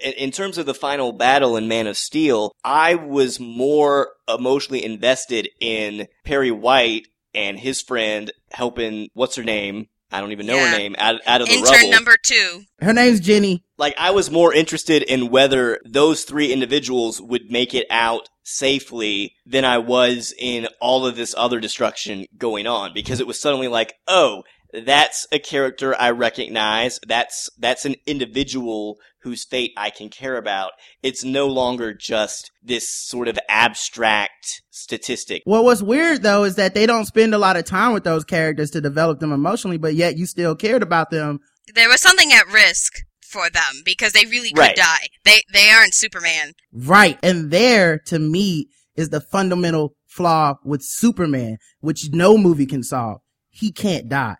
In, in terms of the final battle in Man of Steel, I was more emotionally invested in Perry White and his friend helping what's her name? I don't even know Yeah. her name out, out of the Intern rubble. number two. Her name's Jenny. like I was more interested in whether those three individuals would make it out safely than I was in all of this other destruction going on because it was suddenly like, oh, that's a character I recognize. That's that's an individual whose fate I can care about. It's no longer just this sort of abstract statistic. Well, what's weird though is that they don't spend a lot of time with those characters to develop them emotionally, but yet you still cared about them. There was something at risk for them because they really could Right. die. They they aren't Superman. Right. And there, to me, is the fundamental flaw with Superman, which no movie can solve. He can't die.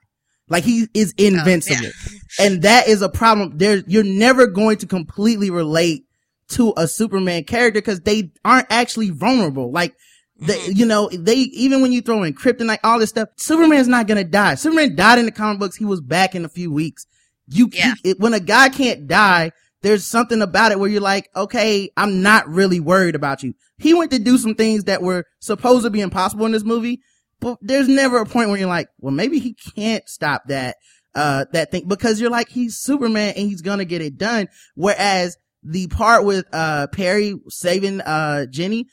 Like he is invincible. And that is a problem. There, you're never going to completely relate to a Superman character because they aren't actually vulnerable. Like, the, Mhm. you know, they, even when you throw in kryptonite, all this stuff, Superman's not gonna die. Superman died in the comic books. He was back in a few weeks. You, Yeah. you- it, when a guy can't die, there's something about it where you're like, okay, I'm not really worried about you. He went to do some things that were supposed to be impossible in this movie, but there's never a point where you're like, well, maybe he can't stop that, uh, that thing because you're like, he's Superman and he's gonna get it done. Whereas the part with, uh, Perry saving, uh, Jenny,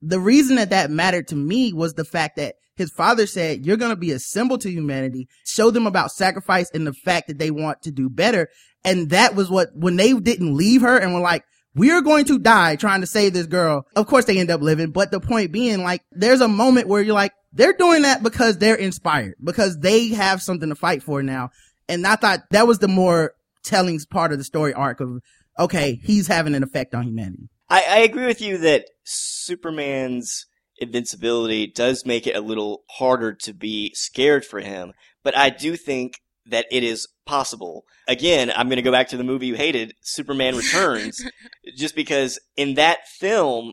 the reason that that mattered to me was the fact that his father said, you're going to be a symbol to humanity, show them about sacrifice and the fact that they want to do better. And that was what, when they didn't leave her and were like, we're going to die trying to save this girl. Of course they end up living, but the point being like, there's a moment where you're like, they're doing that because they're inspired, because they have something to fight for now. And I thought that was the more telling part of the story arc of, okay, he's having an effect on humanity. I, I agree with you that Superman's invincibility does make it a little harder to be scared for him, but I do think that it is possible. Again, I'm going to go back to the movie you hated, Superman Returns, just because in that film,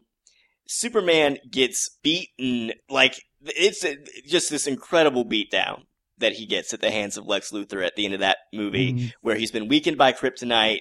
Superman gets beaten like it's a, just this incredible beatdown that he gets at the hands of Lex Luthor at the end of that movie, Mhm. where he's been weakened by kryptonite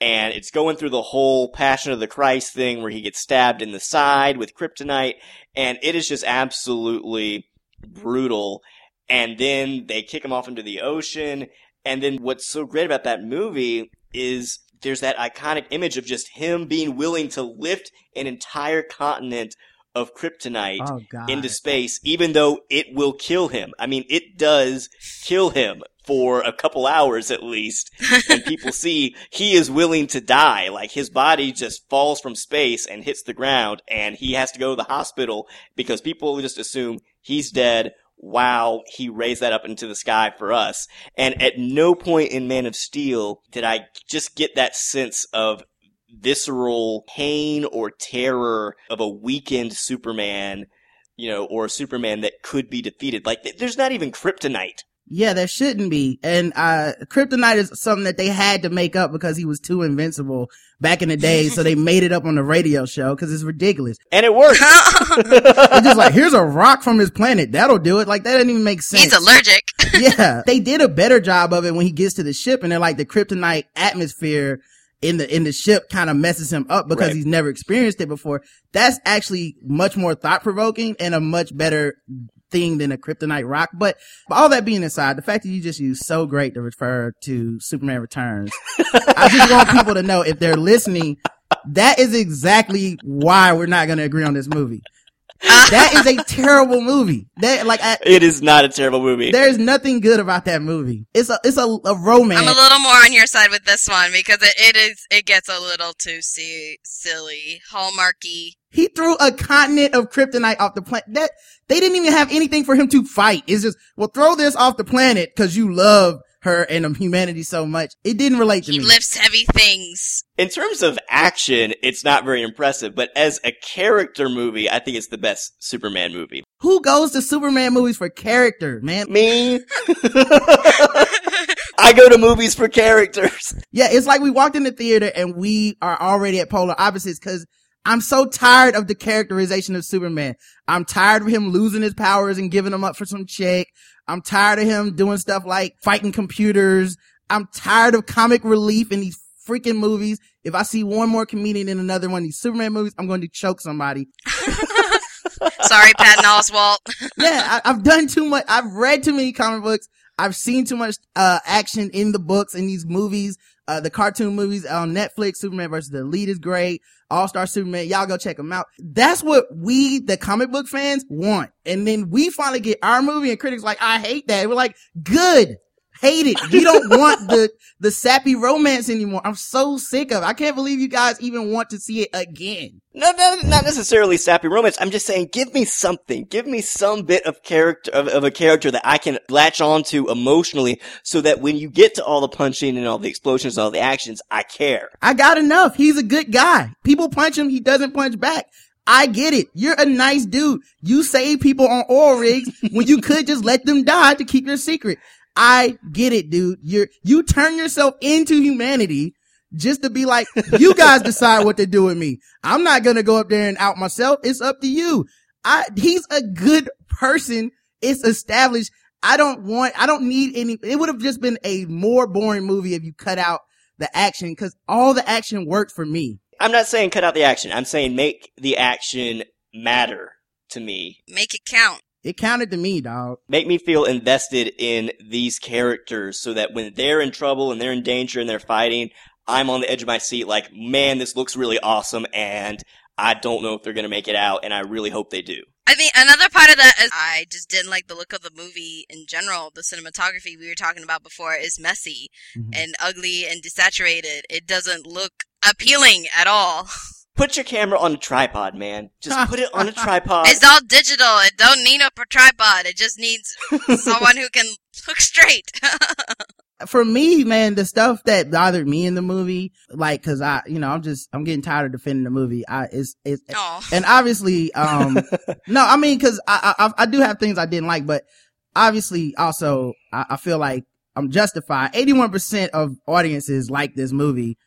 and it's going through the whole Passion of the Christ thing where he gets stabbed in the side with kryptonite, and it is just absolutely brutal. And then they kick him off into the ocean, and then what's so great about that movie is there's that iconic image of just him being willing to lift an entire continent of kryptonite Oh into space, even though it will kill him. I mean, it does kill him for a couple hours at least. and people see he is willing to die. Like his body just falls from space and hits the ground and he has to go to the hospital because people just assume he's dead. Wow, he raised that up into the sky for us. And at no point in Man of Steel did I just get that sense of visceral pain or terror of a weakened Superman, you know, or a Superman that could be defeated. Like, there's not even kryptonite. Yeah, there shouldn't be. And, uh, Kryptonite is something that they had to make up because he was too invincible back in the day. so they made it up on the radio show because it's ridiculous. And it works. They're just like, here's a rock from his planet. That'll do it. Like, that doesn't even make sense. He's allergic. yeah. They did a better job of it when he gets to the ship and they're like the kryptonite atmosphere in the, in the ship kind of messes him up because Right. he's never experienced it before. That's actually much more thought provoking and a much better thing than a kryptonite rock. But but all that being aside, the fact that you just use so great to refer to Superman Returns, I just want people to know if they're listening, that is exactly why we're not going to agree on this movie. That is a terrible movie. That like I, it is not a terrible movie. there's nothing good about that movie. It's a it's a, a romance. I'm a little more on your side with this one because it, it is it gets a little too see, silly, hallmarky. he threw a continent of kryptonite off the planet. That they didn't even have anything for him to fight. It's just well, throw this off the planet because you love her and um, humanity so much. It didn't relate to He me. lifts heavy things. In terms of action, it's not very impressive, but as a character movie, I think it's the best Superman movie. Who goes to Superman movies for character, man? Me? I go to movies for characters. Yeah, it's like we walked in the theater and we are already at polar opposites because I'm so tired of the characterization of Superman. I'm tired of him losing his powers and giving them up for some chick. I'm tired of him doing stuff like fighting computers. I'm tired of comic relief in these freaking movies. If I see one more comedian in another one of these Superman movies, I'm going to choke somebody. Sorry, Patton Oswalt. yeah, I, have done too much. I've read too many comic books. I've seen too much uh, action in the books in these movies. Uh, the cartoon movies on Netflix, Superman versus the Elite is great. All Star Superman, y'all go check them out. That's what we, the comic book fans, want. And then we finally get our movie, and critics like, I hate that. We're like, good hate it. We don't want the, the sappy romance anymore. I'm so sick of it. I can't believe you guys even want to see it again. No, no, not necessarily sappy romance. I'm just saying, give me something. Give me some bit of character, of, of a character that I can latch onto emotionally so that when you get to all the punching and all the explosions, all the actions, I care. I got enough. He's a good guy. People punch him. He doesn't punch back. I get it. You're a nice dude. You save people on oil rigs when you could just let them die to keep your secret. I get it, dude. You're, you turn yourself into humanity just to be like, you guys decide what to do with me. I'm not going to go up there and out myself. It's up to you. I, he's a good person. It's established. I don't want, I don't need any, it would have just been a more boring movie if you cut out the action because all the action worked for me. I'm not saying cut out the action. I'm saying make the action matter to me. Make it count. It counted to me, dog. Make me feel invested in these characters so that when they're in trouble and they're in danger and they're fighting, I'm on the edge of my seat like, man, this looks really awesome and I don't know if they're going to make it out and I really hope they do. I think another part of that is I just didn't like the look of the movie in general. The cinematography we were talking about before is messy mm-hmm. and ugly and desaturated. It doesn't look appealing at all. Put your camera on a tripod, man. Just put it on a tripod. It's all digital. It don't need a tripod. It just needs someone who can look straight. For me, man, the stuff that bothered me in the movie, like, cause I, you know, I'm just, I'm getting tired of defending the movie. I, it's, it's, and obviously, um, no, I mean, cause I, I, I do have things I didn't like, but obviously also, I, I feel like I'm justified. 81% of audiences like this movie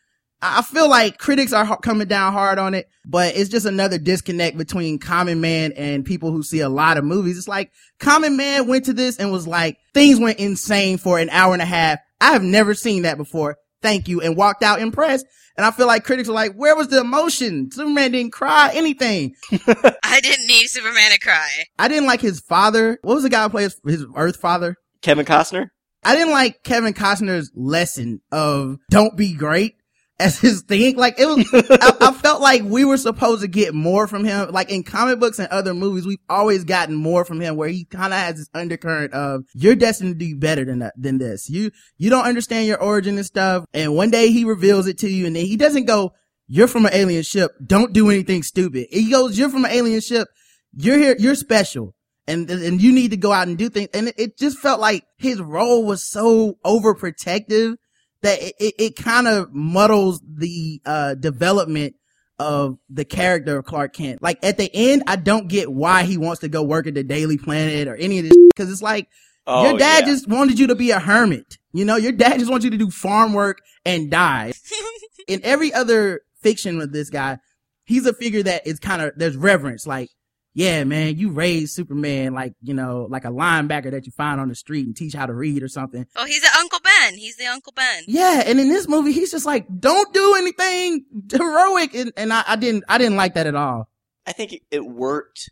I feel like critics are coming down hard on it, but it's just another disconnect between Common Man and people who see a lot of movies. It's like Common Man went to this and was like, things went insane for an hour and a half. I have never seen that before. Thank you. And walked out impressed. And I feel like critics are like, where was the emotion? Superman didn't cry, anything. I didn't need Superman to cry. I didn't like his father. What was the guy who played his, his Earth father? Kevin Costner? I didn't like Kevin Costner's lesson of don't be great as his thing. Like it was, I, I, felt like we were supposed to get more from him. Like in comic books and other movies, we've always gotten more from him where he kind of has this undercurrent of you're destined to do better than that, than this. You, you don't understand your origin and stuff. And one day he reveals it to you and then he doesn't go, you're from an alien ship. Don't do anything stupid. He goes, you're from an alien ship. You're here. You're special. And, and you need to go out and do things. And it, it just felt like his role was so overprotective that it, it, it kind of muddles the uh, development of the character of Clark Kent. Like at the end, I don't get why he wants to go work at the Daily Planet or any of this because it's like oh, your dad yeah. just wanted you to be a hermit. You know, your dad just wants you to do farm work and die. In every other fiction with this guy, he's a figure that is kind of there's reverence. Like yeah, man, you raised Superman like, you know, like a linebacker that you find on the street and teach how to read or something. Oh, he's the Uncle Ben. He's the Uncle Ben. Yeah. And in this movie, he's just like, don't do anything heroic. And, and I, I didn't, I didn't like that at all. I think it worked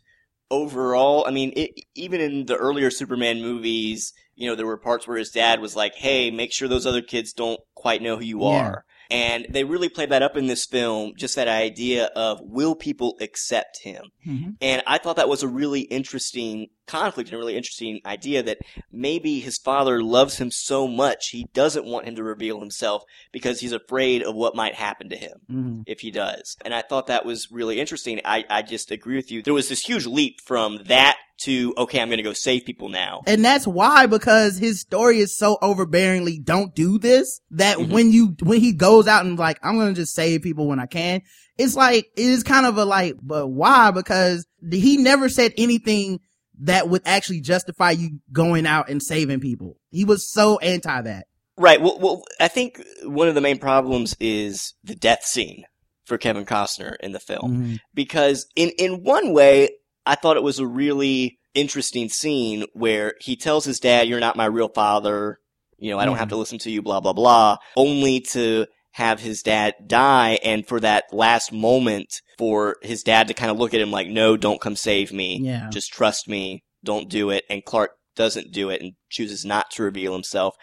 overall. I mean, it, even in the earlier Superman movies, you know, there were parts where his dad was like, Hey, make sure those other kids don't quite know who you yeah. are. And they really played that up in this film, just that idea of will people accept him? Mm-hmm. And I thought that was a really interesting conflict and a really interesting idea that maybe his father loves him so much he doesn't want him to reveal himself because he's afraid of what might happen to him mm-hmm. if he does. And I thought that was really interesting. I, I just agree with you. There was this huge leap from that to okay, I'm going to go save people now. And that's why because his story is so overbearingly don't do this that mm-hmm. when you when he goes out and like I'm going to just save people when I can, it's like it is kind of a like but why because he never said anything that would actually justify you going out and saving people. He was so anti that. Right. Well, well, I think one of the main problems is the death scene for Kevin Costner in the film mm-hmm. because in in one way I thought it was a really interesting scene where he tells his dad, "You're not my real father." You know, I don't have to listen to you, blah, blah, blah, only to have his dad die and for that last moment for his dad to kind of look at him like, no, don't come save me. Yeah. Just trust me. Don't do it. And Clark doesn't do it and chooses not to reveal himself.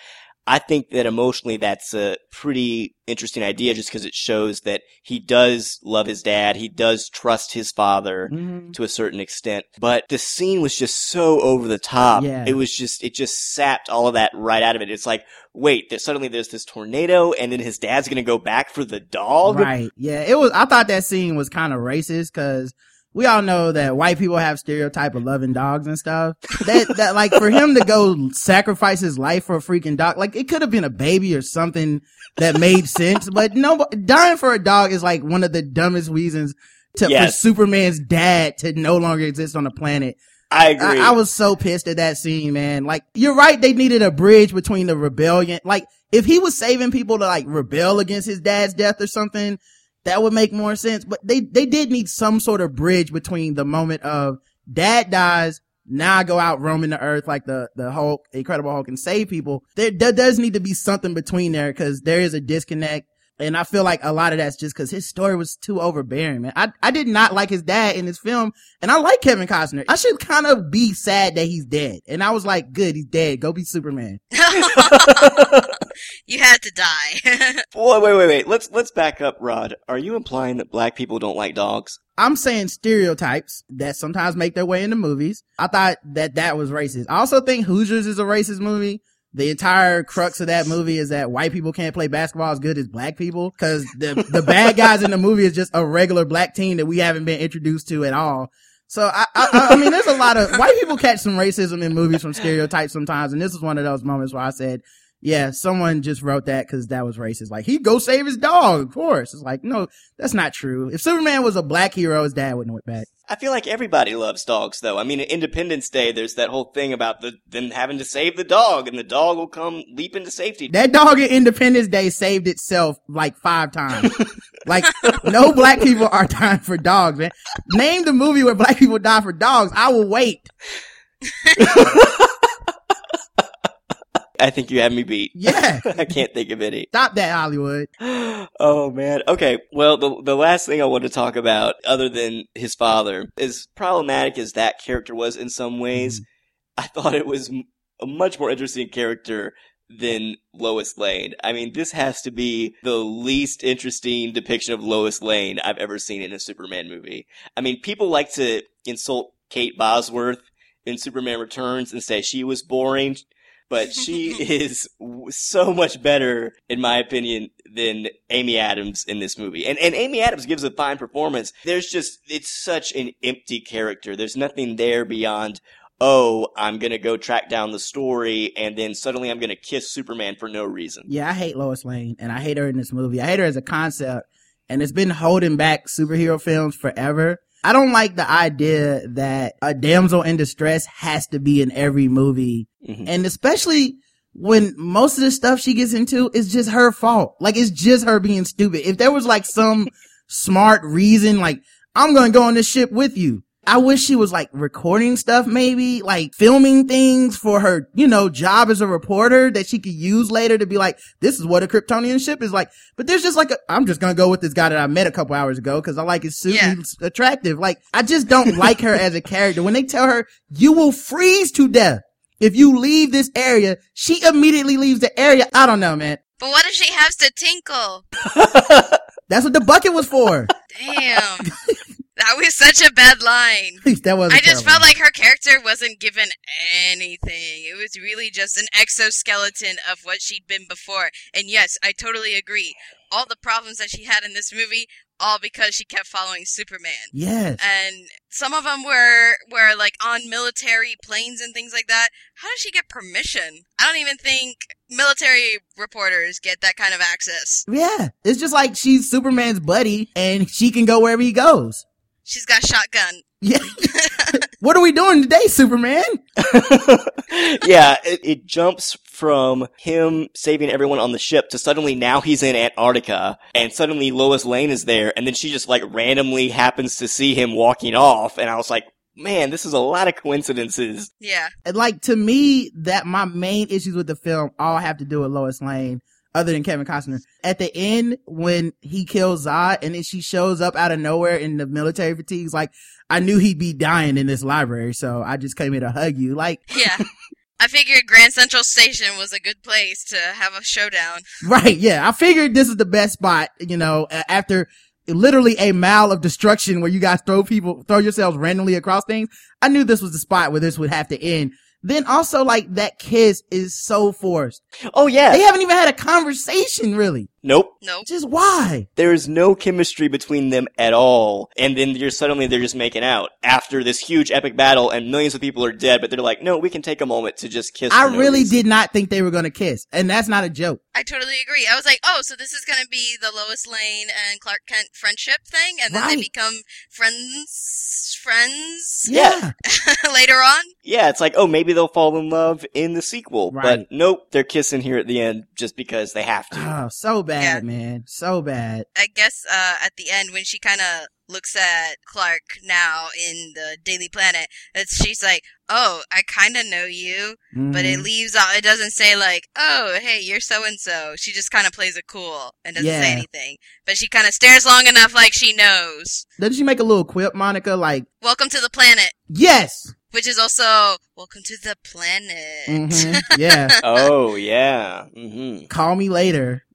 I think that emotionally that's a pretty interesting idea just because it shows that he does love his dad. He does trust his father Mhm. to a certain extent. But the scene was just so over the top. Yeah. It was just, it just sapped all of that right out of it. It's like, wait, there, suddenly there's this tornado and then his dad's gonna go back for the dog? Right. Yeah. It was, I thought that scene was kind of racist because we all know that white people have stereotype of loving dogs and stuff. That, that like for him to go sacrifice his life for a freaking dog, like it could have been a baby or something that made sense, but no, dying for a dog is like one of the dumbest reasons to, for Superman's dad to no longer exist on the planet. I agree. I, I was so pissed at that scene, man. Like, you're right. They needed a bridge between the rebellion. Like, if he was saving people to like rebel against his dad's death or something, that would make more sense. But they, they did need some sort of bridge between the moment of dad dies. Now I go out roaming the earth like the, the Hulk, Incredible Hulk and save people. There, there does need to be something between there because there is a disconnect. And I feel like a lot of that's just because his story was too overbearing, man. I, I did not like his dad in this film, and I like Kevin Costner. I should kind of be sad that he's dead. And I was like, good, he's dead. Go be Superman. you had to die. Wait, wait, wait, wait. Let's let's back up, Rod. Are you implying that black people don't like dogs? I'm saying stereotypes that sometimes make their way into movies. I thought that that was racist. I also think Hoosiers is a racist movie. The entire crux of that movie is that white people can't play basketball as good as black people because the, the bad guys in the movie is just a regular black team that we haven't been introduced to at all. So I, I, I mean, there's a lot of white people catch some racism in movies from stereotypes sometimes. And this is one of those moments where I said, yeah, someone just wrote that because that was racist. Like he'd go save his dog, of course. It's like, no, that's not true. If Superman was a black hero, his dad wouldn't went back. I feel like everybody loves dogs, though. I mean, Independence Day, there's that whole thing about the them having to save the dog, and the dog will come leap into safety. That dog in Independence Day saved itself like five times. like no black people are dying for dogs, man. Name the movie where black people die for dogs. I will wait. I think you have me beat. Yeah. I can't think of any. Stop that, Hollywood. oh man. Okay. Well, the the last thing I want to talk about, other than his father, as problematic as that character was in some ways, mm-hmm. I thought it was a much more interesting character than Lois Lane. I mean, this has to be the least interesting depiction of Lois Lane I've ever seen in a Superman movie. I mean, people like to insult Kate Bosworth in Superman Returns and say she was boring, but she is so much better, in my opinion, than Amy Adams in this movie. And and Amy Adams gives a fine performance. There's just it's such an empty character. There's nothing there beyond. Oh, I'm gonna go track down the story, and then suddenly I'm gonna kiss Superman for no reason. Yeah, I hate Lois Lane and I hate her in this movie. I hate her as a concept and it's been holding back superhero films forever. I don't like the idea that a damsel in distress has to be in every movie. Mhm. And especially when most of the stuff she gets into is just her fault. Like it's just her being stupid. If there was like some smart reason, like I'm going to go on this ship with you. I wish she was like recording stuff, maybe like filming things for her, you know, job as a reporter that she could use later to be like, this is what a Kryptonian ship is like. But there's just like, a, I'm just going to go with this guy that I met a couple hours ago because I like his suit. Yeah. He's attractive. Like, I just don't like her as a character. When they tell her, you will freeze to death if you leave this area, she immediately leaves the area. I don't know, man. but what if she has to tinkle? That's what the bucket was for. Damn. that was such a bad line. That was. I just felt like her character wasn't given anything. It was really just an exoskeleton of what she'd been before. And yes, I totally agree. All the problems that she had in this movie, all because she kept following Superman. Yes. And some of them were were like on military planes and things like that. How does she get permission? I don't even think military reporters get that kind of access. Yeah. It's just like she's Superman's buddy and she can go wherever he goes. She's got shotgun. Yeah. what are we doing today, Superman? yeah, it, it jumps from him saving everyone on the ship to suddenly now he's in Antarctica and suddenly Lois Lane is there and then she just like randomly happens to see him walking off and I was like, man, this is a lot of coincidences. Yeah. And, like to me, that my main issues with the film all have to do with Lois Lane, other than Kevin Costner. At the end, when he kills Zod and then she shows up out of nowhere in the military fatigues, like I knew he'd be dying in this library, so I just came here to hug you. Like, Yeah. I figured Grand Central Station was a good place to have a showdown. right, yeah, I figured this is the best spot, you know, after literally a mile of destruction where you guys throw people, throw yourselves randomly across things. I knew this was the spot where this would have to end. Then also like that kiss is so forced. Oh yeah. They haven't even had a conversation really. nope. Nope. Just why? There is no chemistry between them at all. And then you're suddenly they're just making out after this huge epic battle and millions of people are dead, but they're like, no, we can take a moment to just kiss. I no really reason." did not think they were going to kiss. And that's not a joke. I totally agree. I was like, oh, so this is gonna be the Lois Lane and Clark Kent friendship thing, and then Right. they become friends, friends Yeah. later on. Yeah, it's like, oh, maybe they'll fall in love in the sequel. Right. But nope, they're kissing here at the end just because they have to. Oh, so bad, Yeah. man. So bad. I guess uh, at the end when she kind of looks at Clark now in the Daily Planet, it's, she's like, "Oh, I kind of know you," but it Mhm. leaves out. It doesn't say like, "Oh, hey, you're so and so." She just kind of plays it cool and doesn't say anything. But she kind of stares long enough, like she knows. Doesn't she make a little quip, Monica? Like, Welcome to the planet, yes. which is also welcome to the planet. hmm Yeah. oh, yeah. hmm Call me later.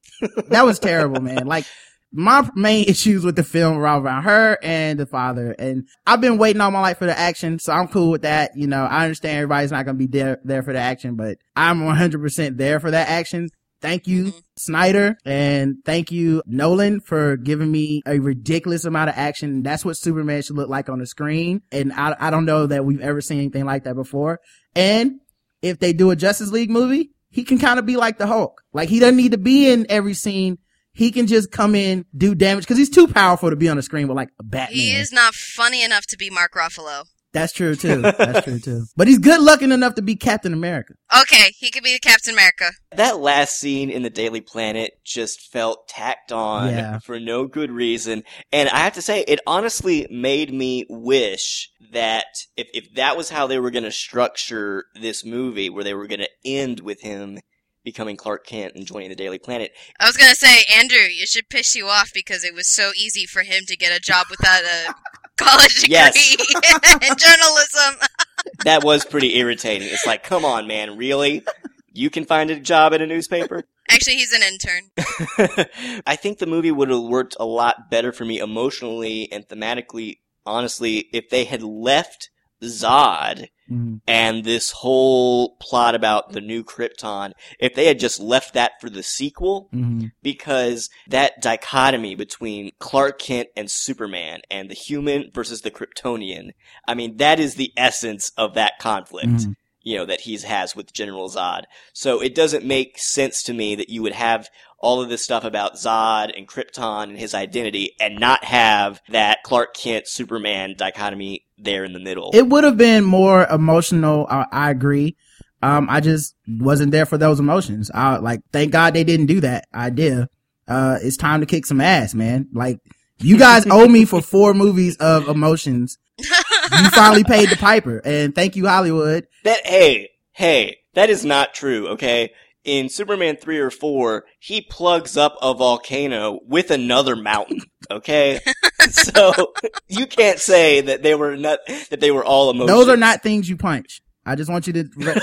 That was terrible, man. Like, my main issues with the film all around her and the father. And I've been waiting all my life for the action, so I'm cool with that. You know, I understand everybody's not going to be there, there for the action, but I'm 100% there for that action. Thank you, Mhm. Snyder, and thank you, Nolan, for giving me a ridiculous amount of action. That's what Superman should look like on the screen. And I, I don't know that we've ever seen anything like that before. And if they do a Justice League movie, he can kind of be like the Hulk. Like he doesn't need to be in every scene. He can just come in, do damage because he's too powerful to be on the screen with like a Batman. He is not funny enough to be Mark Ruffalo. That's true too. That's true too. But he's good looking enough to be Captain America. Okay, he could be the Captain America. That last scene in the Daily Planet just felt tacked on Yeah. for no good reason. And I have to say, it honestly made me wish that if, if that was how they were going to structure this movie, where they were going to end with him becoming Clark Kent and joining the Daily Planet, I was gonna say, Andrew, it should piss you off because it was so easy for him to get a job without a college degree Yes. in journalism. that was pretty irritating. It's like, come on, man, really? You can find a job at a newspaper? Actually, he's an intern. I think the movie would have worked a lot better for me emotionally and thematically, honestly, if they had left Zod Mhm. and this whole plot about the new Krypton, if they had just left that for the sequel, Mhm. because that dichotomy between Clark Kent and Superman and the human versus the Kryptonian, I mean, that is the essence of that conflict Mhm. you know, that he has with General Zod. So it doesn't make sense to me that you would have all of this stuff about Zod and Krypton and his identity and not have that Clark Kent Superman dichotomy there in the middle. It would have been more emotional. I, I agree. Um, I just wasn't there for those emotions. I like, thank God they didn't do that idea. Uh, it's time to kick some ass, man. Like, you guys owe me for four movies of emotions. You finally paid the piper and thank you, Hollywood. that, hey, hey, that is not true, okay? In Superman 3 or 4, he plugs up a volcano with another mountain, okay? so, you can't say that they were not, that they were all emotions. Those are not things you punch. I just want you to. Re-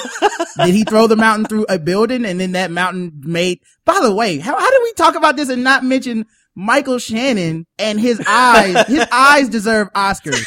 did he throw the mountain through a building and then that mountain made? By the way, how how did we talk about this and not mention Michael Shannon and his eyes? His eyes deserve Oscars.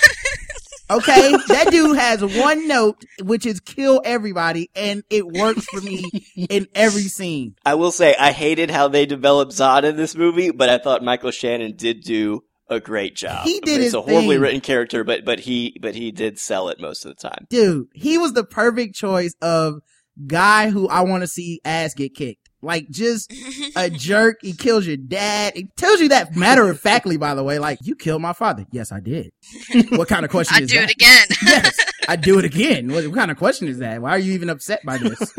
Okay, that dude has one note, which is kill everybody, and it works for me in every scene. I will say I hated how they developed Zod in this movie, but I thought Michael Shannon did do a great job. He did It's his a horribly thing. written character, but but he but he did sell it most of the time. Dude, he was the perfect choice of guy who I want to see ass get kicked. Like just a jerk. He kills your dad. He tells you that matter of factly, by the way. Like, you killed my father. Yes, I did. what kind of question I'd is do that? it again. yes. I'd do it again. What, what, kind of question is that? Why are you even upset by this?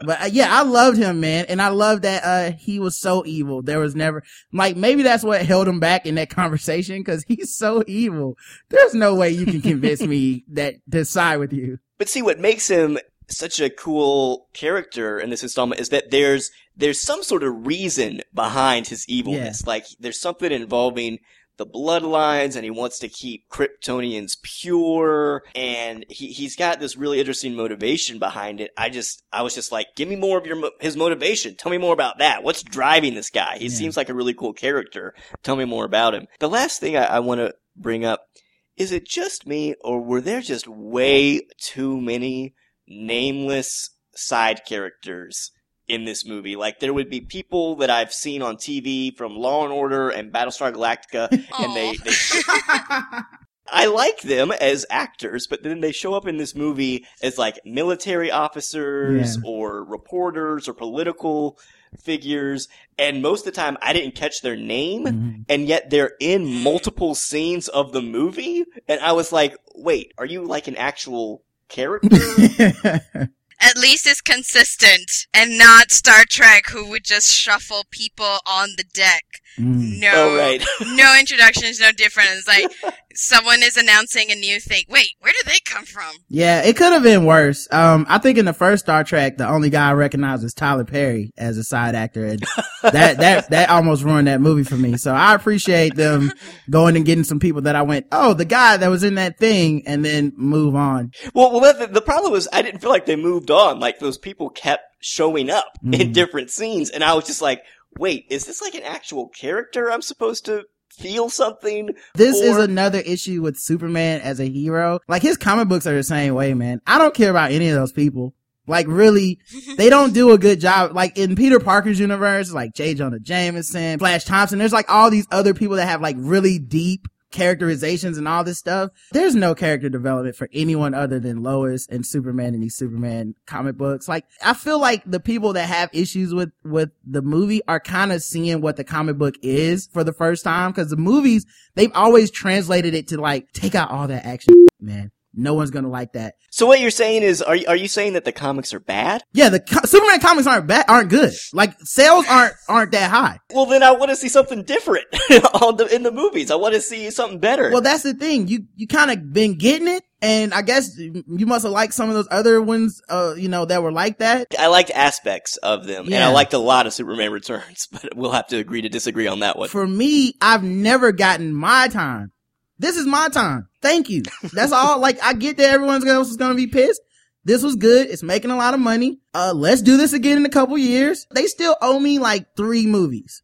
but uh, yeah, I loved him, man. And I love that, uh, he was so evil. There was never, like, maybe that's what held him back in that conversation because he's so evil. There's no way you can convince me that to side with you. But see, what makes him such a cool character in this installment is that there's there's some sort of reason behind his evilness. Yeah. Like there's something involving the bloodlines and he wants to keep Kryptonians pure and he, he's got this really interesting motivation behind it. I just, I was just like, give me more of your, his motivation. Tell me more about that. What's driving this guy? He yeah. seems like a really cool character. Tell me more about him. The last thing I, I want to bring up, is it just me or were there just way too many nameless side characters in this movie. Like there would be people that I've seen on TV from Law and Order and Battlestar Galactica, and they, they I like them as actors, but then they show up in this movie as like military officers yeah. or reporters or political figures, and most of the time I didn't catch their name, mm-hmm. and yet they're in multiple scenes of the movie, and I was like, wait, are you like an actual character? at least it's consistent and not Star Trek who would just shuffle people on the deck. Mm. No, oh, right. no introductions, no different. It's like someone is announcing a new thing. Wait, where did they come from? Yeah, it could have been worse. Um, I think in the first Star Trek, the only guy I recognized was Tyler Perry as a side actor, and that that that almost ruined that movie for me. So I appreciate them going and getting some people that I went, oh, the guy that was in that thing, and then move on. Well, well, the, the problem was I didn't feel like they moved on. Like those people kept showing up mm. in different scenes, and I was just like, wait, is this like an actual character I'm supposed to feel something. This is another issue with Superman as a hero. Like his comic books are the same way, man. I don't care about any of those people. Like really, they don't do a good job. Like in Peter Parker's universe, like J. Jonah Jameson, Flash Thompson, there's like all these other people that have like really deep characterizations and all this stuff. There's no character development for anyone other than Lois and Superman in these Superman comic books. Like, I feel like the people that have issues with, with the movie are kind of seeing what the comic book is for the first time. Cause the movies, they've always translated it to like, take out all that action, man. No one's gonna like that. So what you're saying is, are you, are you saying that the comics are bad? Yeah, the co- Superman comics aren't bad, aren't good. Like sales aren't aren't that high. Well, then I want to see something different on the in the movies. I want to see something better. Well, that's the thing. You you kind of been getting it, and I guess you must have liked some of those other ones, uh, you know, that were like that. I liked aspects of them, yeah. and I liked a lot of Superman Returns, but we'll have to agree to disagree on that one. For me, I've never gotten my time this is my time. Thank you. That's all. Like, I get that everyone else is going to be pissed. This was good. It's making a lot of money. Uh, let's do this again in a couple years. They still owe me like three movies.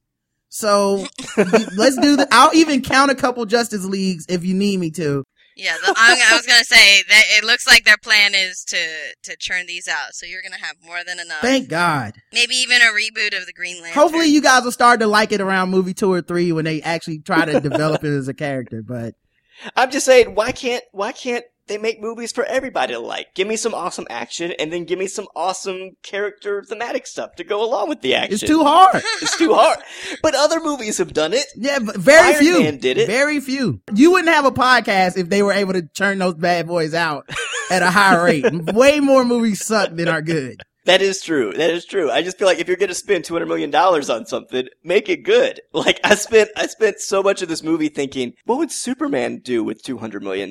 So let's do the, I'll even count a couple Justice Leagues if you need me to. Yeah, the, I was gonna say that it looks like their plan is to to churn these out, so you're gonna have more than enough. Thank God. Maybe even a reboot of the Green Lantern. Hopefully, you guys will start to like it around movie two or three when they actually try to develop it as a character. But I'm just saying, why can't why can't they make movies for everybody to like? Give me some awesome action, and then give me some awesome character thematic stuff to go along with the action. It's too hard. it's too hard. But other movies have done it. Yeah, but very Iron few. Man did it. Very few. You wouldn't have a podcast if they were able to churn those bad boys out at a high rate. Way more movies suck than are good. That is true. That is true. I just feel like if you're going to spend $200 million on something, make it good. Like I spent, I spent so much of this movie thinking, what would Superman do with $200 million?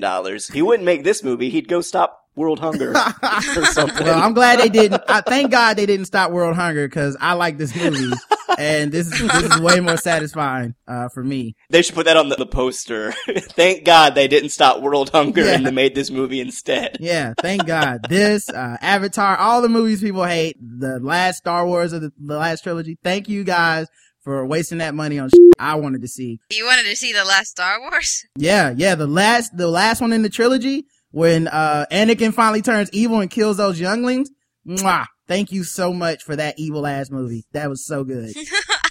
He wouldn't make this movie. He'd go stop world hunger or something. Well, I'm glad they didn't. I thank God they didn't stop world hunger because I like this movie, and this is this is way more satisfying uh, for me. They should put that on the, the poster. thank God they didn't stop world hunger yeah. and they made this movie instead. Yeah, thank God. This uh, Avatar, all the movies people hate, the last Star Wars of the, the last trilogy. Thank you guys for wasting that money on sh I wanted to see. You wanted to see the last Star Wars? Yeah, yeah, the last the last one in the trilogy when uh Anakin finally turns evil and kills those younglings. Mwah! Thank you so much for that evil ass movie. That was so good.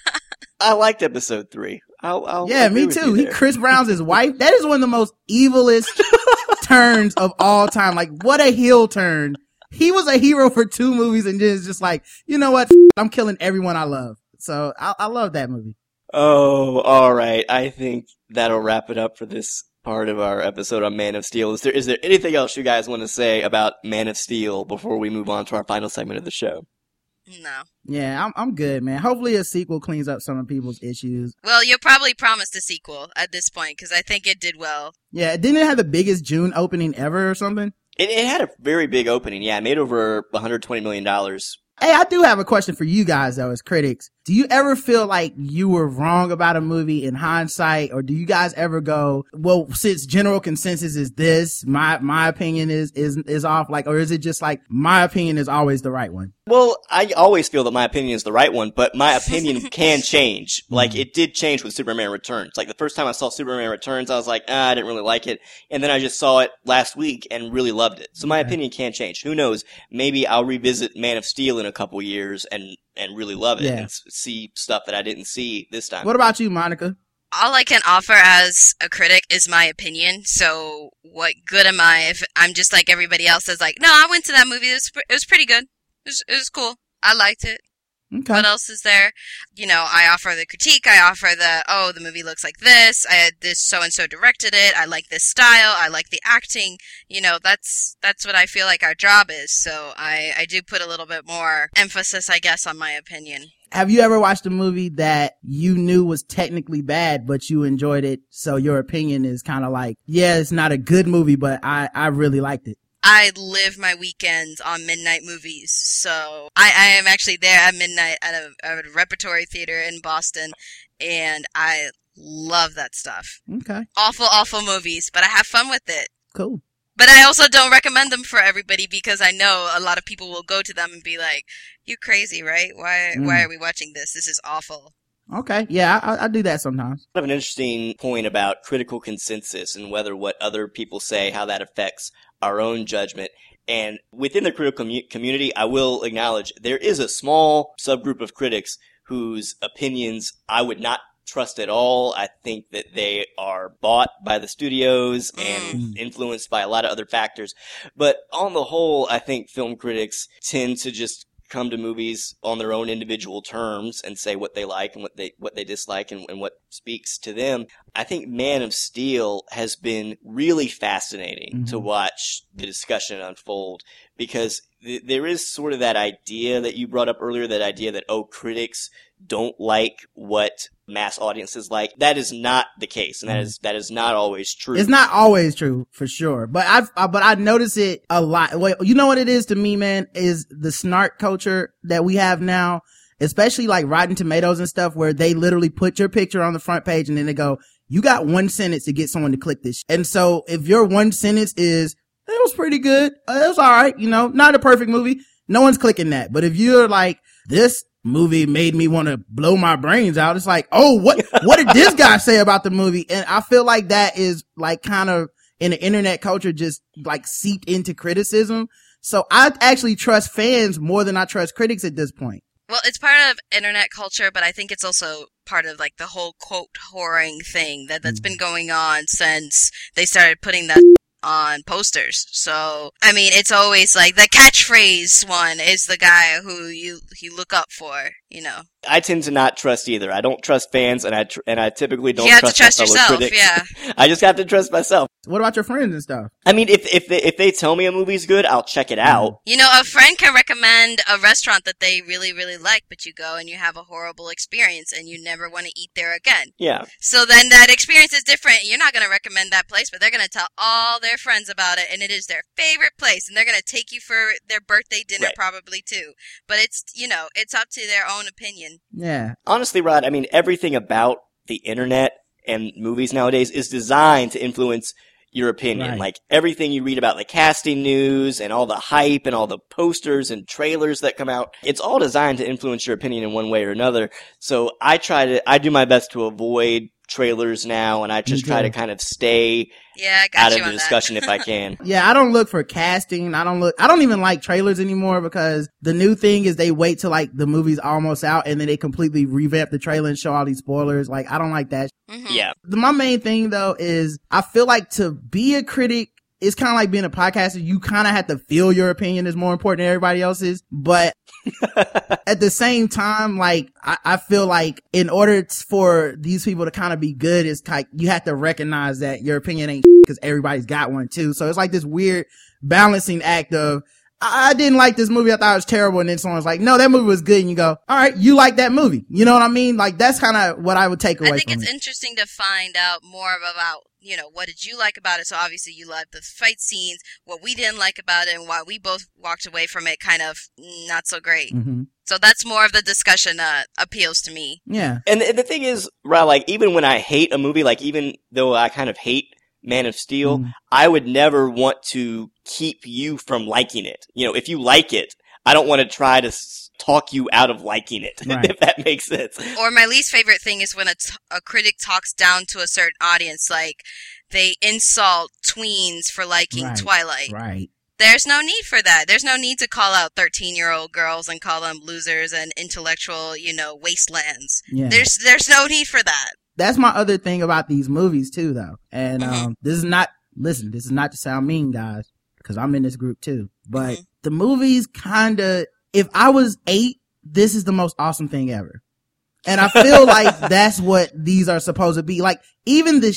I liked episode three. I'll, I'll yeah, me too. He Chris Brown's his wife. That is one of the most evilest turns of all time. Like what a heel turn. He was a hero for two movies and just just like, you know what? I'm killing everyone I love. So I, I love that movie. Oh, all right. I think that'll wrap it up for this part of our episode on Man of Steel. Is there is there anything else you guys want to say about Man of Steel before we move on to our final segment of the show? No. Yeah, I'm I'm good, man. Hopefully a sequel cleans up some of people's issues. Well, you'll probably promise a sequel at this point because I think it did well. Yeah, didn't it have the biggest June opening ever or something? It, it had a very big opening. Yeah, it made over 120 million dollars. Hey, I do have a question for you guys though, as critics. Do you ever feel like you were wrong about a movie in hindsight, or do you guys ever go, well, since general consensus is this, my my opinion is is is off, like, or is it just like my opinion is always the right one? Well, I always feel that my opinion is the right one, but my opinion can change. Like it did change with Superman Returns. Like the first time I saw Superman Returns, I was like, ah, I didn't really like it, and then I just saw it last week and really loved it. So my opinion can change. Who knows? Maybe I'll revisit Man of Steel in a couple years and and really love it Yeah. and see stuff that I didn't see this time. What about you, Monica? All I can offer as a critic is my opinion. So, what good am I if I'm just like everybody else is like, no, I went to that movie. It was, it was pretty good. It was, it was cool. I liked it. Okay. What else is there? You know, I offer the critique. I offer the, oh, the movie looks like this. I had this so and so directed it. I like this style. I like the acting. You know, that's, that's what I feel like our job is. So I, I do put a little bit more emphasis, I guess, on my opinion. Have you ever watched a movie that you knew was technically bad, but you enjoyed it? So your opinion is kind of like, yeah, it's not a good movie, but I, I really liked it. I live my weekends on midnight movies, so I, I am actually there at midnight at a, at a repertory theater in Boston, and I love that stuff. Okay. Awful, awful movies, but I have fun with it. Cool. But I also don't recommend them for everybody because I know a lot of people will go to them and be like, "You crazy, right? Why? Mm. Why are we watching this? This is awful." Okay. Yeah, I, I do that sometimes. kind of an interesting point about critical consensus and whether what other people say, how that affects our own judgment. And within the critical commu- community, I will acknowledge there is a small subgroup of critics whose opinions I would not trust at all. I think that they are bought by the studios mm. and influenced by a lot of other factors. But on the whole, I think film critics tend to just come to movies on their own individual terms and say what they like and what they what they dislike and, and what speaks to them. I think Man of Steel has been really fascinating to mm-hmm. watch the discussion unfold because th- there is sort of that idea that you brought up earlier, that idea that oh critics don't like what mass audiences like. That is not the case, and that is that is not always true. It's not always true for sure, but I've, I, but I notice it a lot. Well, you know what it is to me, man, is the snark culture that we have now, especially like Rotten Tomatoes and stuff where they literally put your picture on the front page and then they go, you got one sentence to get someone to click this. And so if your one sentence is, it was pretty good. Uh, it was all right. You know, not a perfect movie. No one's clicking that. But if you're like, this movie made me want to blow my brains out. It's like, oh, what, what did this guy say about the movie? And I feel like that is like kind of in the internet culture just like seeped into criticism. So I actually trust fans more than I trust critics at this point. Well, it's part of internet culture, but I think it's also part of like the whole quote whoring thing that that's mm. been going on since they started putting that on posters. So, I mean, it's always like the catchphrase one is the guy who you you look up for, you know. I tend to not trust either. I don't trust fans, and I tr- and I typically don't you have to trust, trust my fellow yourself, critics. yeah. I just have to trust myself. What about your friends and stuff? I mean, if if they, if they tell me a movie's good, I'll check it out. Mm-hmm. You know, a friend can recommend a restaurant that they really, really like, but you go and you have a horrible experience and you never want to eat there again. Yeah, So then that experience is different. You're not going to recommend that place, but they're going to tell all their friends about it, and it is their favorite place, and they're going to take you for their birthday dinner Right. probably too. But it's, you know, it's up to their own opinion. Yeah. honestly, Rod, I mean, everything about the internet and movies nowadays is designed to influence your opinion. Right. Like everything you read about the casting news and all the hype and all the posters and trailers that come out, it's all designed to influence your opinion in one way or another. So I try to, I do my best to avoid trailers now and I just try to kind of stay Yeah, I got out you of the discussion if I can. Yeah, I don't look for casting. I don't look, I don't even like trailers anymore because the new thing is they wait till like the movie's almost out and then they completely revamp the trailer and show all these spoilers. Like, I don't like that. Mhm. yeah. The, my main thing though is I feel like to be a critic it's kind of like being a podcaster. You kind of have to feel your opinion is more important than everybody else's. But at the same time, like, I, I feel like in order for these people to kind of be good, it's like you have to recognize that your opinion ain't because everybody's got one too. So it's like this weird balancing act of, I I didn't like this movie. I thought it was terrible. And then someone's like, no, that movie was good. And you go, all right, you like that movie. You know what I mean? Like that's kind of what I would take away I think from it's it. interesting to find out more about, you know, what did you like about it? So obviously you liked the fight scenes, what we didn't like about it, and why we both walked away from it kind of not so great. hmm So that's more of the discussion uh, appeals to me. Yeah. And the, the thing is, Ra, like, even when I hate a movie, like, even though I kind of hate Man of Steel, Mhm. I would never want to keep you from liking it. You know, if you like it, I don't want to try to talk you out of liking it, Right. if that makes sense. Or my least favorite thing is when a, t- a critic talks down to a certain audience, like they insult tweens for liking Right, Twilight. Right. There's no need for that. There's no need to call out 13 year old girls and call them losers and intellectual, you know, wastelands. Yeah. There's there's no need for that. That's my other thing about these movies too, though. And Mhm. um, this is not listen. This is not to sound mean, guys, because I'm in this group too. But Mhm. the movies kind of. If I was eight, this is the most awesome thing ever. And I feel like that's what these are supposed to be. Like even the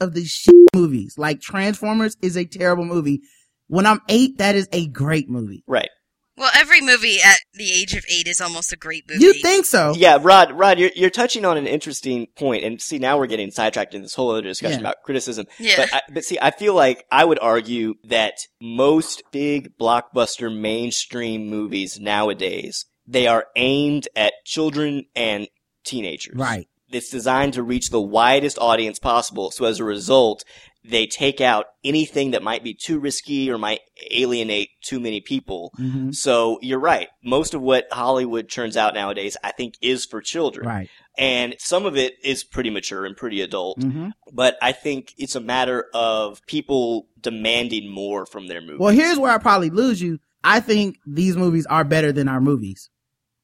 of the shit movies, like Transformers, is a terrible movie. When I'm eight, that is a great movie. Right. Well, every movie at the age of eight is almost a great movie. You think so? Yeah, Rod, Rod, you're, you're touching on an interesting point, and see, now we're getting sidetracked in this whole other discussion Yeah. about criticism. Yeah. But, I, but see, I feel like I would argue that most big blockbuster mainstream movies nowadays, they are aimed at children and teenagers. Right. It's designed to reach the widest audience possible. So as a result, they take out anything that might be too risky or might alienate too many people. hmm So you're right. Most of what Hollywood turns out nowadays, I think, is for children. Right. And some of it is pretty mature and pretty adult. hmm But I think it's a matter of people demanding more from their movies. Well, here's where I probably lose you. I think these movies are better than our movies.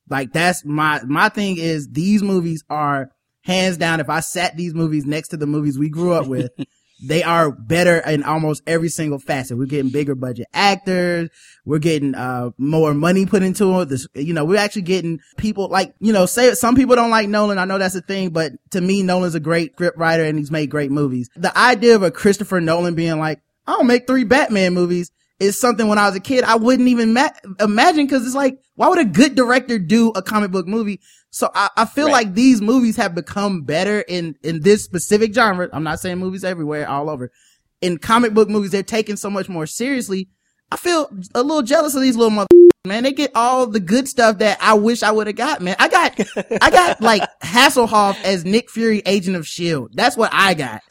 Like that's my, my thing is these movies are hands down. If I sat these movies next to the movies we grew up with, they are better in almost every single facet. We're getting bigger budget actors. We're getting, uh, more money put into it. This, you know, we're actually getting people like, you know, say some people don't like Nolan. I know that's a thing, but to me, Nolan's a great script writer and he's made great movies. The idea of a Christopher Nolan being like, I'll make three Batman movies is something when I was a kid I wouldn't even ma- imagine because it's like, why would a good director do a comic book movie? So I, I feel Right. like these movies have become better in, in this specific genre. I'm not saying movies everywhere, all over. In comic book movies, they're taken so much more seriously. I feel a little jealous of these little mother man. They get all the good stuff that I wish I would have got, man. I got, I got like Hasselhoff as Nick Fury, Agent of Shield. That's what I got.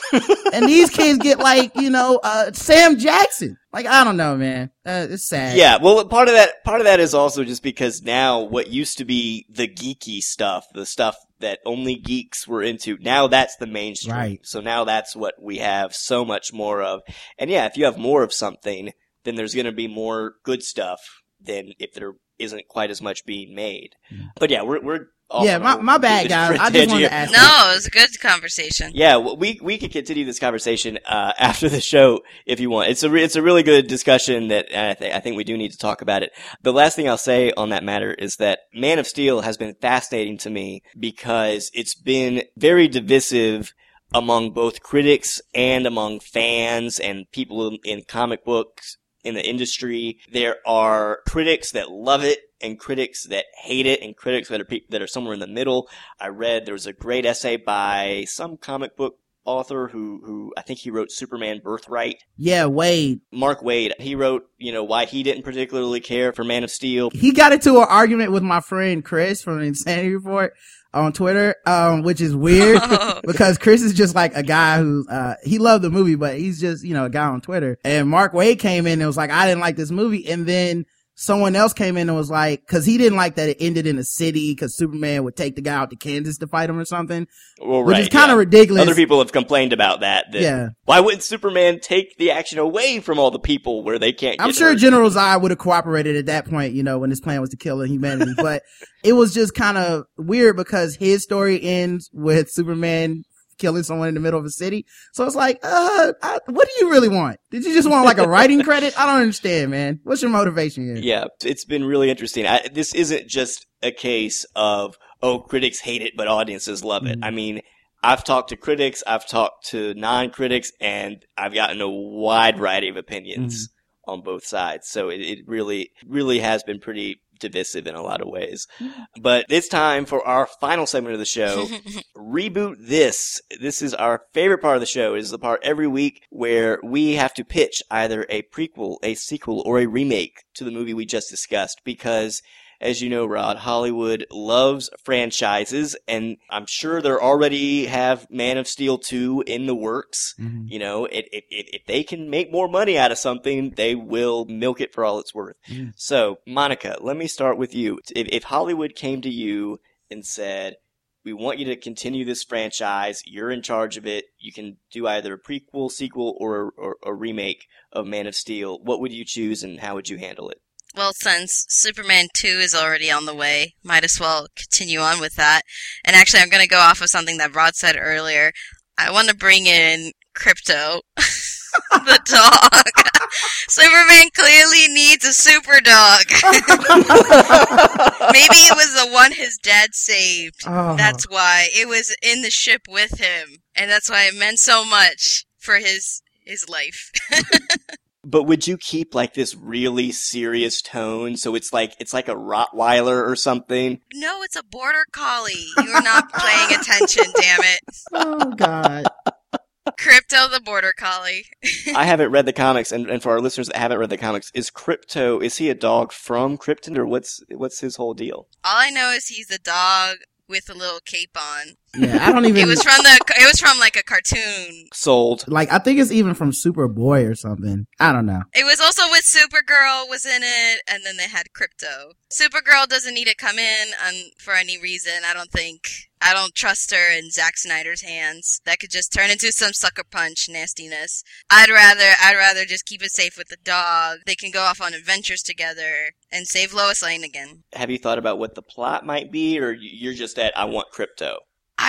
and these kids get like, you know, uh, Sam Jackson. Like, I don't know, man. Uh, it's sad. Yeah, well, part of that, part of that is also just because now what used to be the geeky stuff, the stuff that only geeks were into, now that's the mainstream. Right. So now that's what we have so much more of. And yeah, if you have more of something, then there's going to be more good stuff than if there isn't quite as much being made. But yeah, we're, we're, off Yeah, on my, my bad, guys. I just wanted to ask. No, it was a good conversation. yeah, well, we we could continue this conversation uh, after the show if you want. It's a re- it's a really good discussion that I think I think we do need to talk about it. The last thing I'll say on that matter is that Man of Steel has been fascinating to me because it's been very divisive among both critics and among fans and people in, in comic books in the industry. There are critics that love it and critics that hate it and critics that are pe- that are somewhere in the middle. I read there was a great essay by some comic book author who who I think he wrote Superman Birthright. Yeah, Waid. Mark Waid. He wrote, you know, why he didn't particularly care for Man of Steel. He got into an argument with my friend Chris from Insanity Report on Twitter, um, which is weird because Chris is just like a guy who, uh, he loved the movie, but he's just, you know, a guy on Twitter. And Mark Waid came in and was like, I didn't like this movie. And then someone else came in and was like, cause he didn't like that it ended in a city cause Superman would take the guy out to Kansas to fight him or something, Well, which is kind of yeah. ridiculous. Other people have complained about that. that Yeah. Why wouldn't Superman take the action away from all the people where they can't? I'm sure hurt? General Zod would have cooperated at that point, you know, when his plan was to kill humanity. but it was just kind of weird because his story ends with Superman killing someone in the middle of a city. So it's like, uh, I, what do you really want? Did you just want like a writing credit? I don't understand, man. What's your motivation here? Yeah, it's been really interesting. I, this isn't just a case of, oh, critics hate it, but audiences love it. Mhm. I mean, I've talked to critics, I've talked to non-critics, and I've gotten a wide variety of opinions on both sides. So it, it really, really has been pretty divisive in a lot of ways. Mm-hmm. But it's time for our final segment of the show. Reboot This. This is our favorite part of the show. It is the part every week where we have to pitch either a prequel, a sequel, or a remake to the movie we just discussed because as you know, Rod, Hollywood loves franchises, and I'm sure they already have Man of Steel 2 in the works. Mhm. You know, if, if, if they can make more money out of something, they will milk it for all it's worth. Mm. So, Monica, let me start with you. If, if Hollywood came to you and said, we want you to continue this franchise. You're in charge of it. You can do either a prequel, sequel, or, or a remake of Man of Steel. What would you choose and how would you handle it? Well, since Superman 2 is already on the way, might as well continue on with that. And actually, I'm going to go off of something that Rod said earlier. I want to bring in Krypto, the dog. Superman clearly needs a super dog. Maybe it was the one his dad saved. Oh. That's why it was in the ship with him, and that's why it meant so much for his his life. But would you keep like this really serious tone? So it's like, it's like a Rottweiler or something? no, it's a border collie. You're not paying attention, damn it. oh God. Krypto the border collie. I haven't read the comics, and, and for our listeners that haven't read the comics, is Krypto, is he a dog from Krypton or what's, what's his whole deal? All I know is he's a dog with a little cape on. Yeah, I don't even. It was from the. It was from like a cartoon. Sold. like I think it's even from Superboy or something. I don't know. It was also with Supergirl was in it, and then they had Krypto. Supergirl doesn't need to come in on, for any reason. I don't think. I don't trust her in Zack Snyder's hands. That could just turn into some sucker punch nastiness. I'd rather. I'd rather just keep it safe with the dog. They can go off on adventures together and save Lois Lane again. Have you thought about what the plot might be, or you're just at, I want Krypto?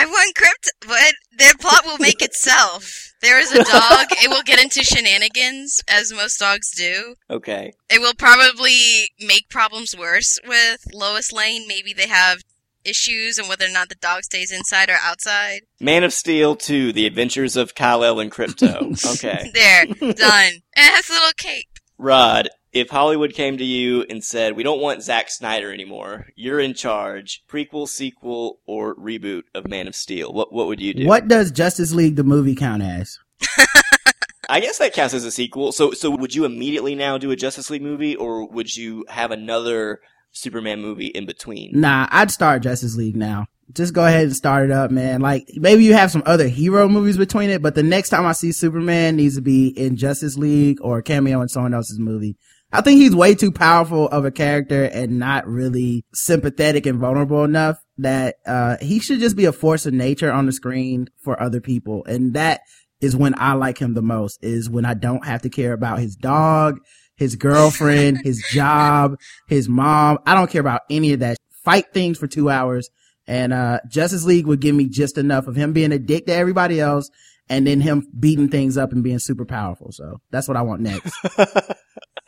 I want Krypto, but their plot will make itself. There is a dog. it will get into shenanigans, as most dogs do. Okay. It will probably make problems worse with Lois Lane. Maybe they have issues and whether or not the dog stays inside or outside. Man of Steel 2, The Adventures of Kal-El and Krypto. Okay. There, done. And it has a little cape. Rod, if Hollywood came to you and said, we don't want Zack Snyder anymore, you're in charge, prequel, sequel, or reboot of Man of Steel, what, what would you do? What does Justice League the movie count as? I guess that counts as a sequel. So, so would you immediately now do a Justice League movie, or would you have another Superman movie in between? Nah, I'd start Justice League now. Just go ahead and start it up, man. Like maybe you have some other hero movies between it, but the next time I see Superman needs to be in Justice League or a cameo in someone else's movie. I think he's way too powerful of a character and not really sympathetic and vulnerable enough that uh he should just be a force of nature on the screen for other people. And that is when I like him the most is when I don't have to care about his dog, his girlfriend, his job, his mom. I don't care about any of that. Fight things for two hours. And, uh, Justice League would give me just enough of him being a dick to everybody else and then him beating things up and being super powerful. So that's what I want next.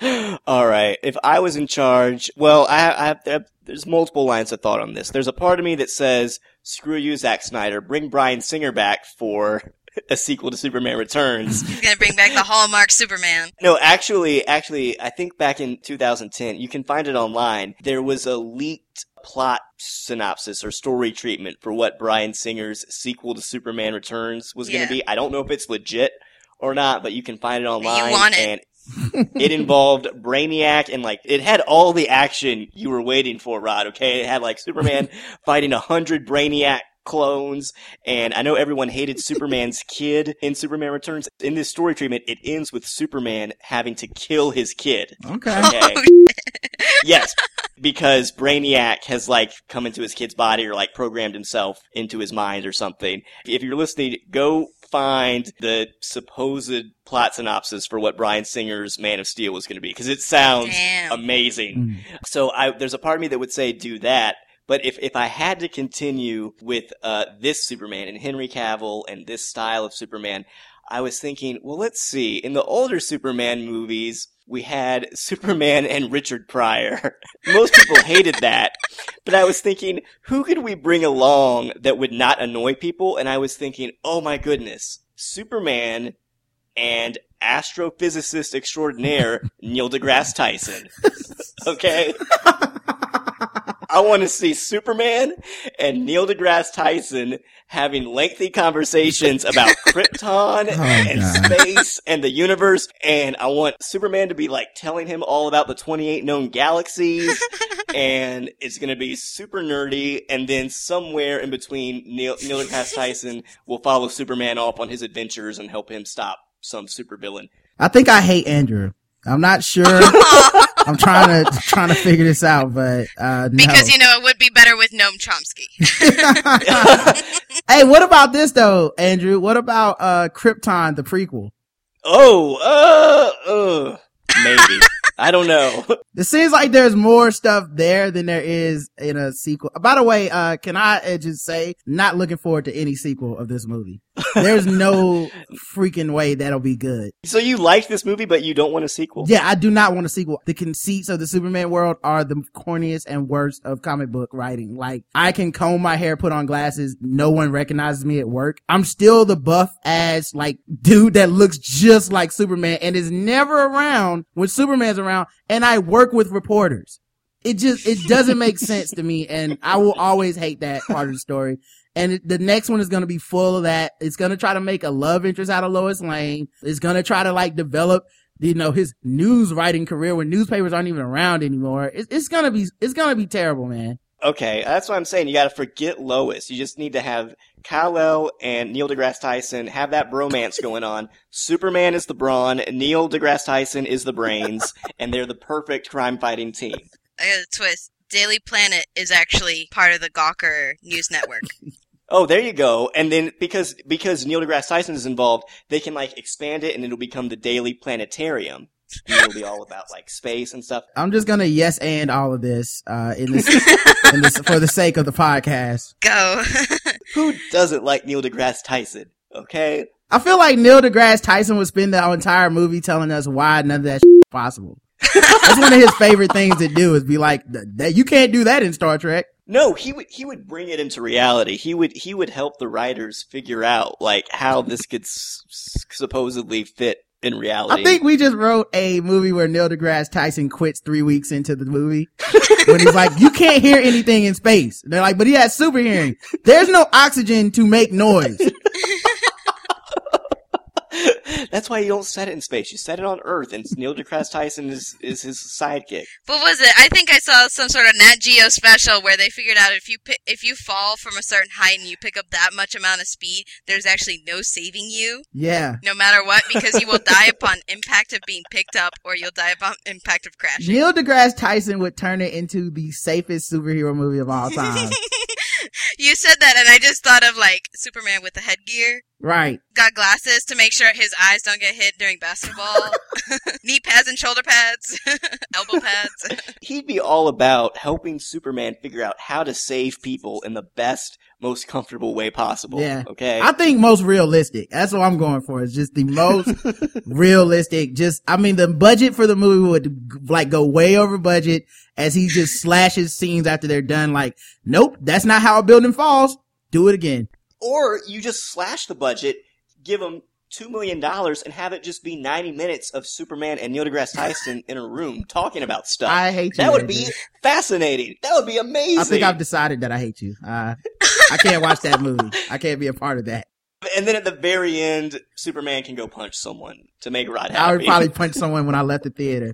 All right. If I was in charge, well, I, I have, there's multiple lines of thought on this. There's a part of me that says, screw you, Zack Snyder, bring Bryan Singer back for a sequel to Superman Returns. He's gonna bring back the Hallmark Superman. No, actually, actually, I think back in 2010, you can find it online. There was a leaked plot synopsis or story treatment for what Bryan Singer's sequel to Superman Returns was going to be. I don't know if it's legit or not, but you can find it online. You want it. And it involved Brainiac and like it had all the action you were waiting for, Rod. Okay, it had like Superman fighting a hundred Brainiac clones, and I know everyone hated Superman's kid in Superman Returns. In this story treatment, it ends with Superman having to kill his kid. Okay. Okay. Oh, yes, because Brainiac has like come into his kid's body or like programmed himself into his mind or something. If you're listening, go find the supposed plot synopsis for what Bryan Singer's Man of Steel was going to be because it sounds Damn. amazing. Mm. So I, there's a part of me that would say do that. But if, if I had to continue with uh, this Superman and Henry Cavill and this style of Superman, I was thinking, well, let's see. In the older Superman movies, we had Superman and Richard Pryor. Most people hated that. But I was thinking, who could we bring along that would not annoy people? And I was thinking, oh my goodness, Superman and astrophysicist extraordinaire Neil deGrasse Tyson. okay? I want to see Superman and Neil deGrasse Tyson having lengthy conversations about Krypton Oh, and God. space and the universe. And I want Superman to be like telling him all about the 28 known galaxies. and it's going to be super nerdy. And then somewhere in between, Neil, Neil deGrasse Tyson will follow Superman off on his adventures and help him stop some supervillain. I think I hate Andrew. I'm not sure. I'm trying to trying to figure this out, but uh, no. Because you know it would be better with Noam Chomsky. hey, what about this though, Andrew? What about uh Krypton, the prequel? Oh, uh, uh, maybe. I don't know. It seems like there's more stuff there than there is in a sequel. By the way, uh, can I uh, just say, not looking forward to any sequel of this movie. There's no freaking way that'll be good. So you like this movie, but you don't want a sequel? Yeah, I do not want a sequel. The conceits of the Superman world are the corniest and worst of comic book writing. Like, I can comb my hair, put on glasses. No one recognizes me at work. I'm still the buff ass, like, dude that looks just like Superman and is never around when Superman's around. And I work with reporters. It just, it doesn't make sense to me. And I will always hate that part of the story. And the next one is going to be full of that. It's going to try to make a love interest out of Lois Lane. It's going to try to like develop you know, his news writing career when newspapers aren't even around anymore. It's, it's gonna be, it's gonna be terrible, man. Okay, that's what I'm saying. You gotta forget Lois. You just need to have Kal-El and Neil deGrasse Tyson have that bromance going on. Superman is the brawn, Neil deGrasse Tyson is the brains, and they're the perfect crime fighting team. I got a twist. Daily Planet is actually part of the Gawker News Network. Oh, there you go. And then because because Neil deGrasse Tyson is involved, they can like expand it and it'll become the Daily Planetarium. And it'll be all about like space and stuff. I'm just gonna yes and all of this, uh, in this, in this, for the sake of the podcast. Go. Who doesn't like Neil deGrasse Tyson? Okay. I feel like Neil deGrasse Tyson would spend the entire movie telling us why none of that shit is possible. That's one of his favorite things to do is be like, that you can't do that in Star Trek. No, he would he would bring it into reality. He would he would help the writers figure out like how this could s- supposedly fit in reality. I think we just wrote a movie where Neil deGrasse Tyson quits three weeks into the movie when he's like, you can't hear anything in space. They're like, but he has super hearing. There's no oxygen to make noise. That's why you don't set it in space. You set it on Earth, and Neil deGrasse Tyson is is his sidekick. what was it? I think I saw some sort of Nat Geo special where they figured out if you if you fall from a certain height and you pick up that much amount of speed, there's actually no saving you, Yeah. no matter what, because you will die upon impact of being picked up, or you'll die upon impact of crashing. Neil deGrasse Tyson would turn it into the safest superhero movie of all time. you said that, and I just thought of like Superman with the headgear. Right. Got glasses to make sure his eyes don't get hit during basketball. Knee pads and shoulder pads, elbow pads. He'd be all about helping Superman figure out how to save people in the best, most comfortable way possible. Yeah. Okay. I think most realistic. That's what I'm going for. It's just the most realistic. Just, I mean, the budget for the movie would like go way over budget as he just slashes scenes after they're done. Like, nope, that's not how a building falls. Do it again. Or you just slash the budget, give them two million dollars, and have it just be ninety minutes of Superman and Neil deGrasse Tyson in a room talking about stuff. I hate you. that would be fascinating. That would be amazing. I think I've decided that I hate you. Uh, I can't watch that movie. I can't be a part of that. And then at the very end, Superman can go punch someone to make Rod happy. I would probably punch someone when I left the theater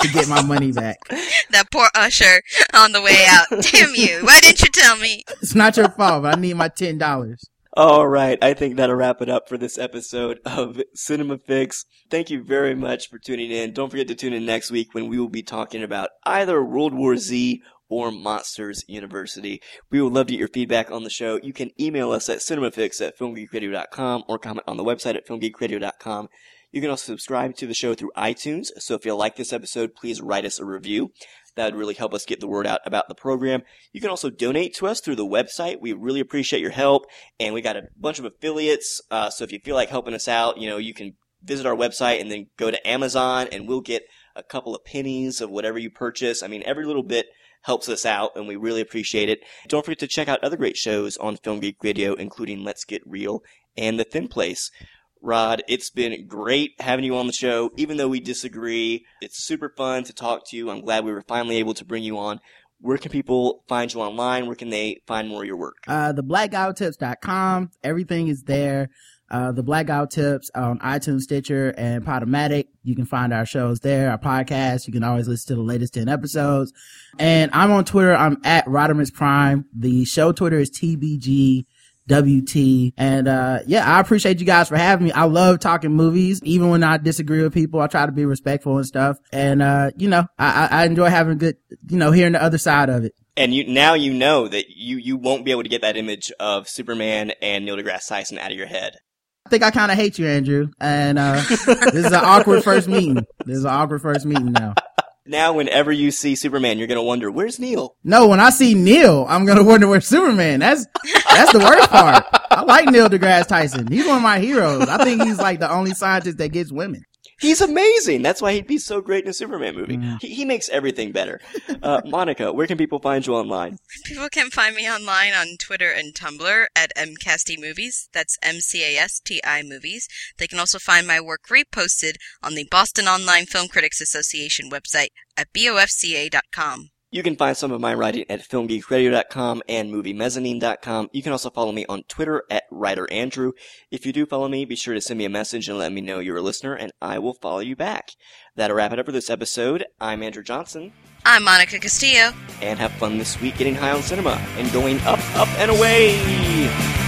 to get my money back. that poor usher on the way out. Damn you! Why didn't you tell me? It's not your fault, but I need my ten dollars. All right, I think that'll wrap it up for this episode of Cinema Fix. Thank you very much for tuning in. Don't forget to tune in next week when we will be talking about either World War Z or Monsters University. We would love to get your feedback on the show. You can email us at cinemafix at filmgeekradio.com or comment on the website at filmgeekradio.com. You can also subscribe to the show through iTunes, so if you like this episode, please write us a review. That would really help us get the word out about the program. You can also donate to us through the website. We really appreciate your help. And we got a bunch of affiliates. Uh, so if you feel like helping us out, you know, you can visit our website and then go to Amazon and we'll get a couple of pennies of whatever you purchase. I mean, every little bit helps us out and we really appreciate it. Don't forget to check out other great shows on Film Geek Radio, including Let's Get Real and The Thin Place. Rod, it's been great having you on the show. Even though we disagree, it's super fun to talk to you. I'm glad we were finally able to bring you on. Where can people find you online? Where can they find more of your work? Uh, theblackguywhotips.com. Everything is there. Uh, the Black Guy Tips on iTunes, Stitcher, and Podomatic. You can find our shows there, our podcast. You can always listen to the latest 10 episodes. And I'm on Twitter. I'm at Rodimus Prime. The show Twitter is TBG. WT. And, uh, yeah, I appreciate you guys for having me. I love talking movies. Even when I disagree with people, I try to be respectful and stuff. And, uh, you know, I, I enjoy having good, you know, hearing the other side of it. And you, now you know that you, you won't be able to get that image of Superman and Neil deGrasse Tyson out of your head. I think I kind of hate you, Andrew. And, uh, this is an awkward first meeting. This is an awkward first meeting now. Now, whenever you see Superman, you're gonna wonder, where's Neil? No, when I see Neil, I'm gonna wonder where's Superman. That's, that's the worst part. I like Neil deGrasse Tyson. He's one of my heroes. I think he's like the only scientist that gets women. He's amazing. That's why he'd be so great in a Superman movie. Mm. He, he, makes everything better. Uh, Monica, where can people find you online? People can find me online on Twitter and Tumblr at MCASTI Movies. That's M-C-A-S-T-I Movies. They can also find my work reposted on the Boston Online Film Critics Association website at bofca.com. You can find some of my writing at filmgeekradio.com and moviemezzanine.com. You can also follow me on Twitter at Writer Andrew. If you do follow me, be sure to send me a message and let me know you're a listener, and I will follow you back. That'll wrap it up for this episode. I'm Andrew Johnson. I'm Monica Castillo. And have fun this week getting high on cinema and going up, up, and away!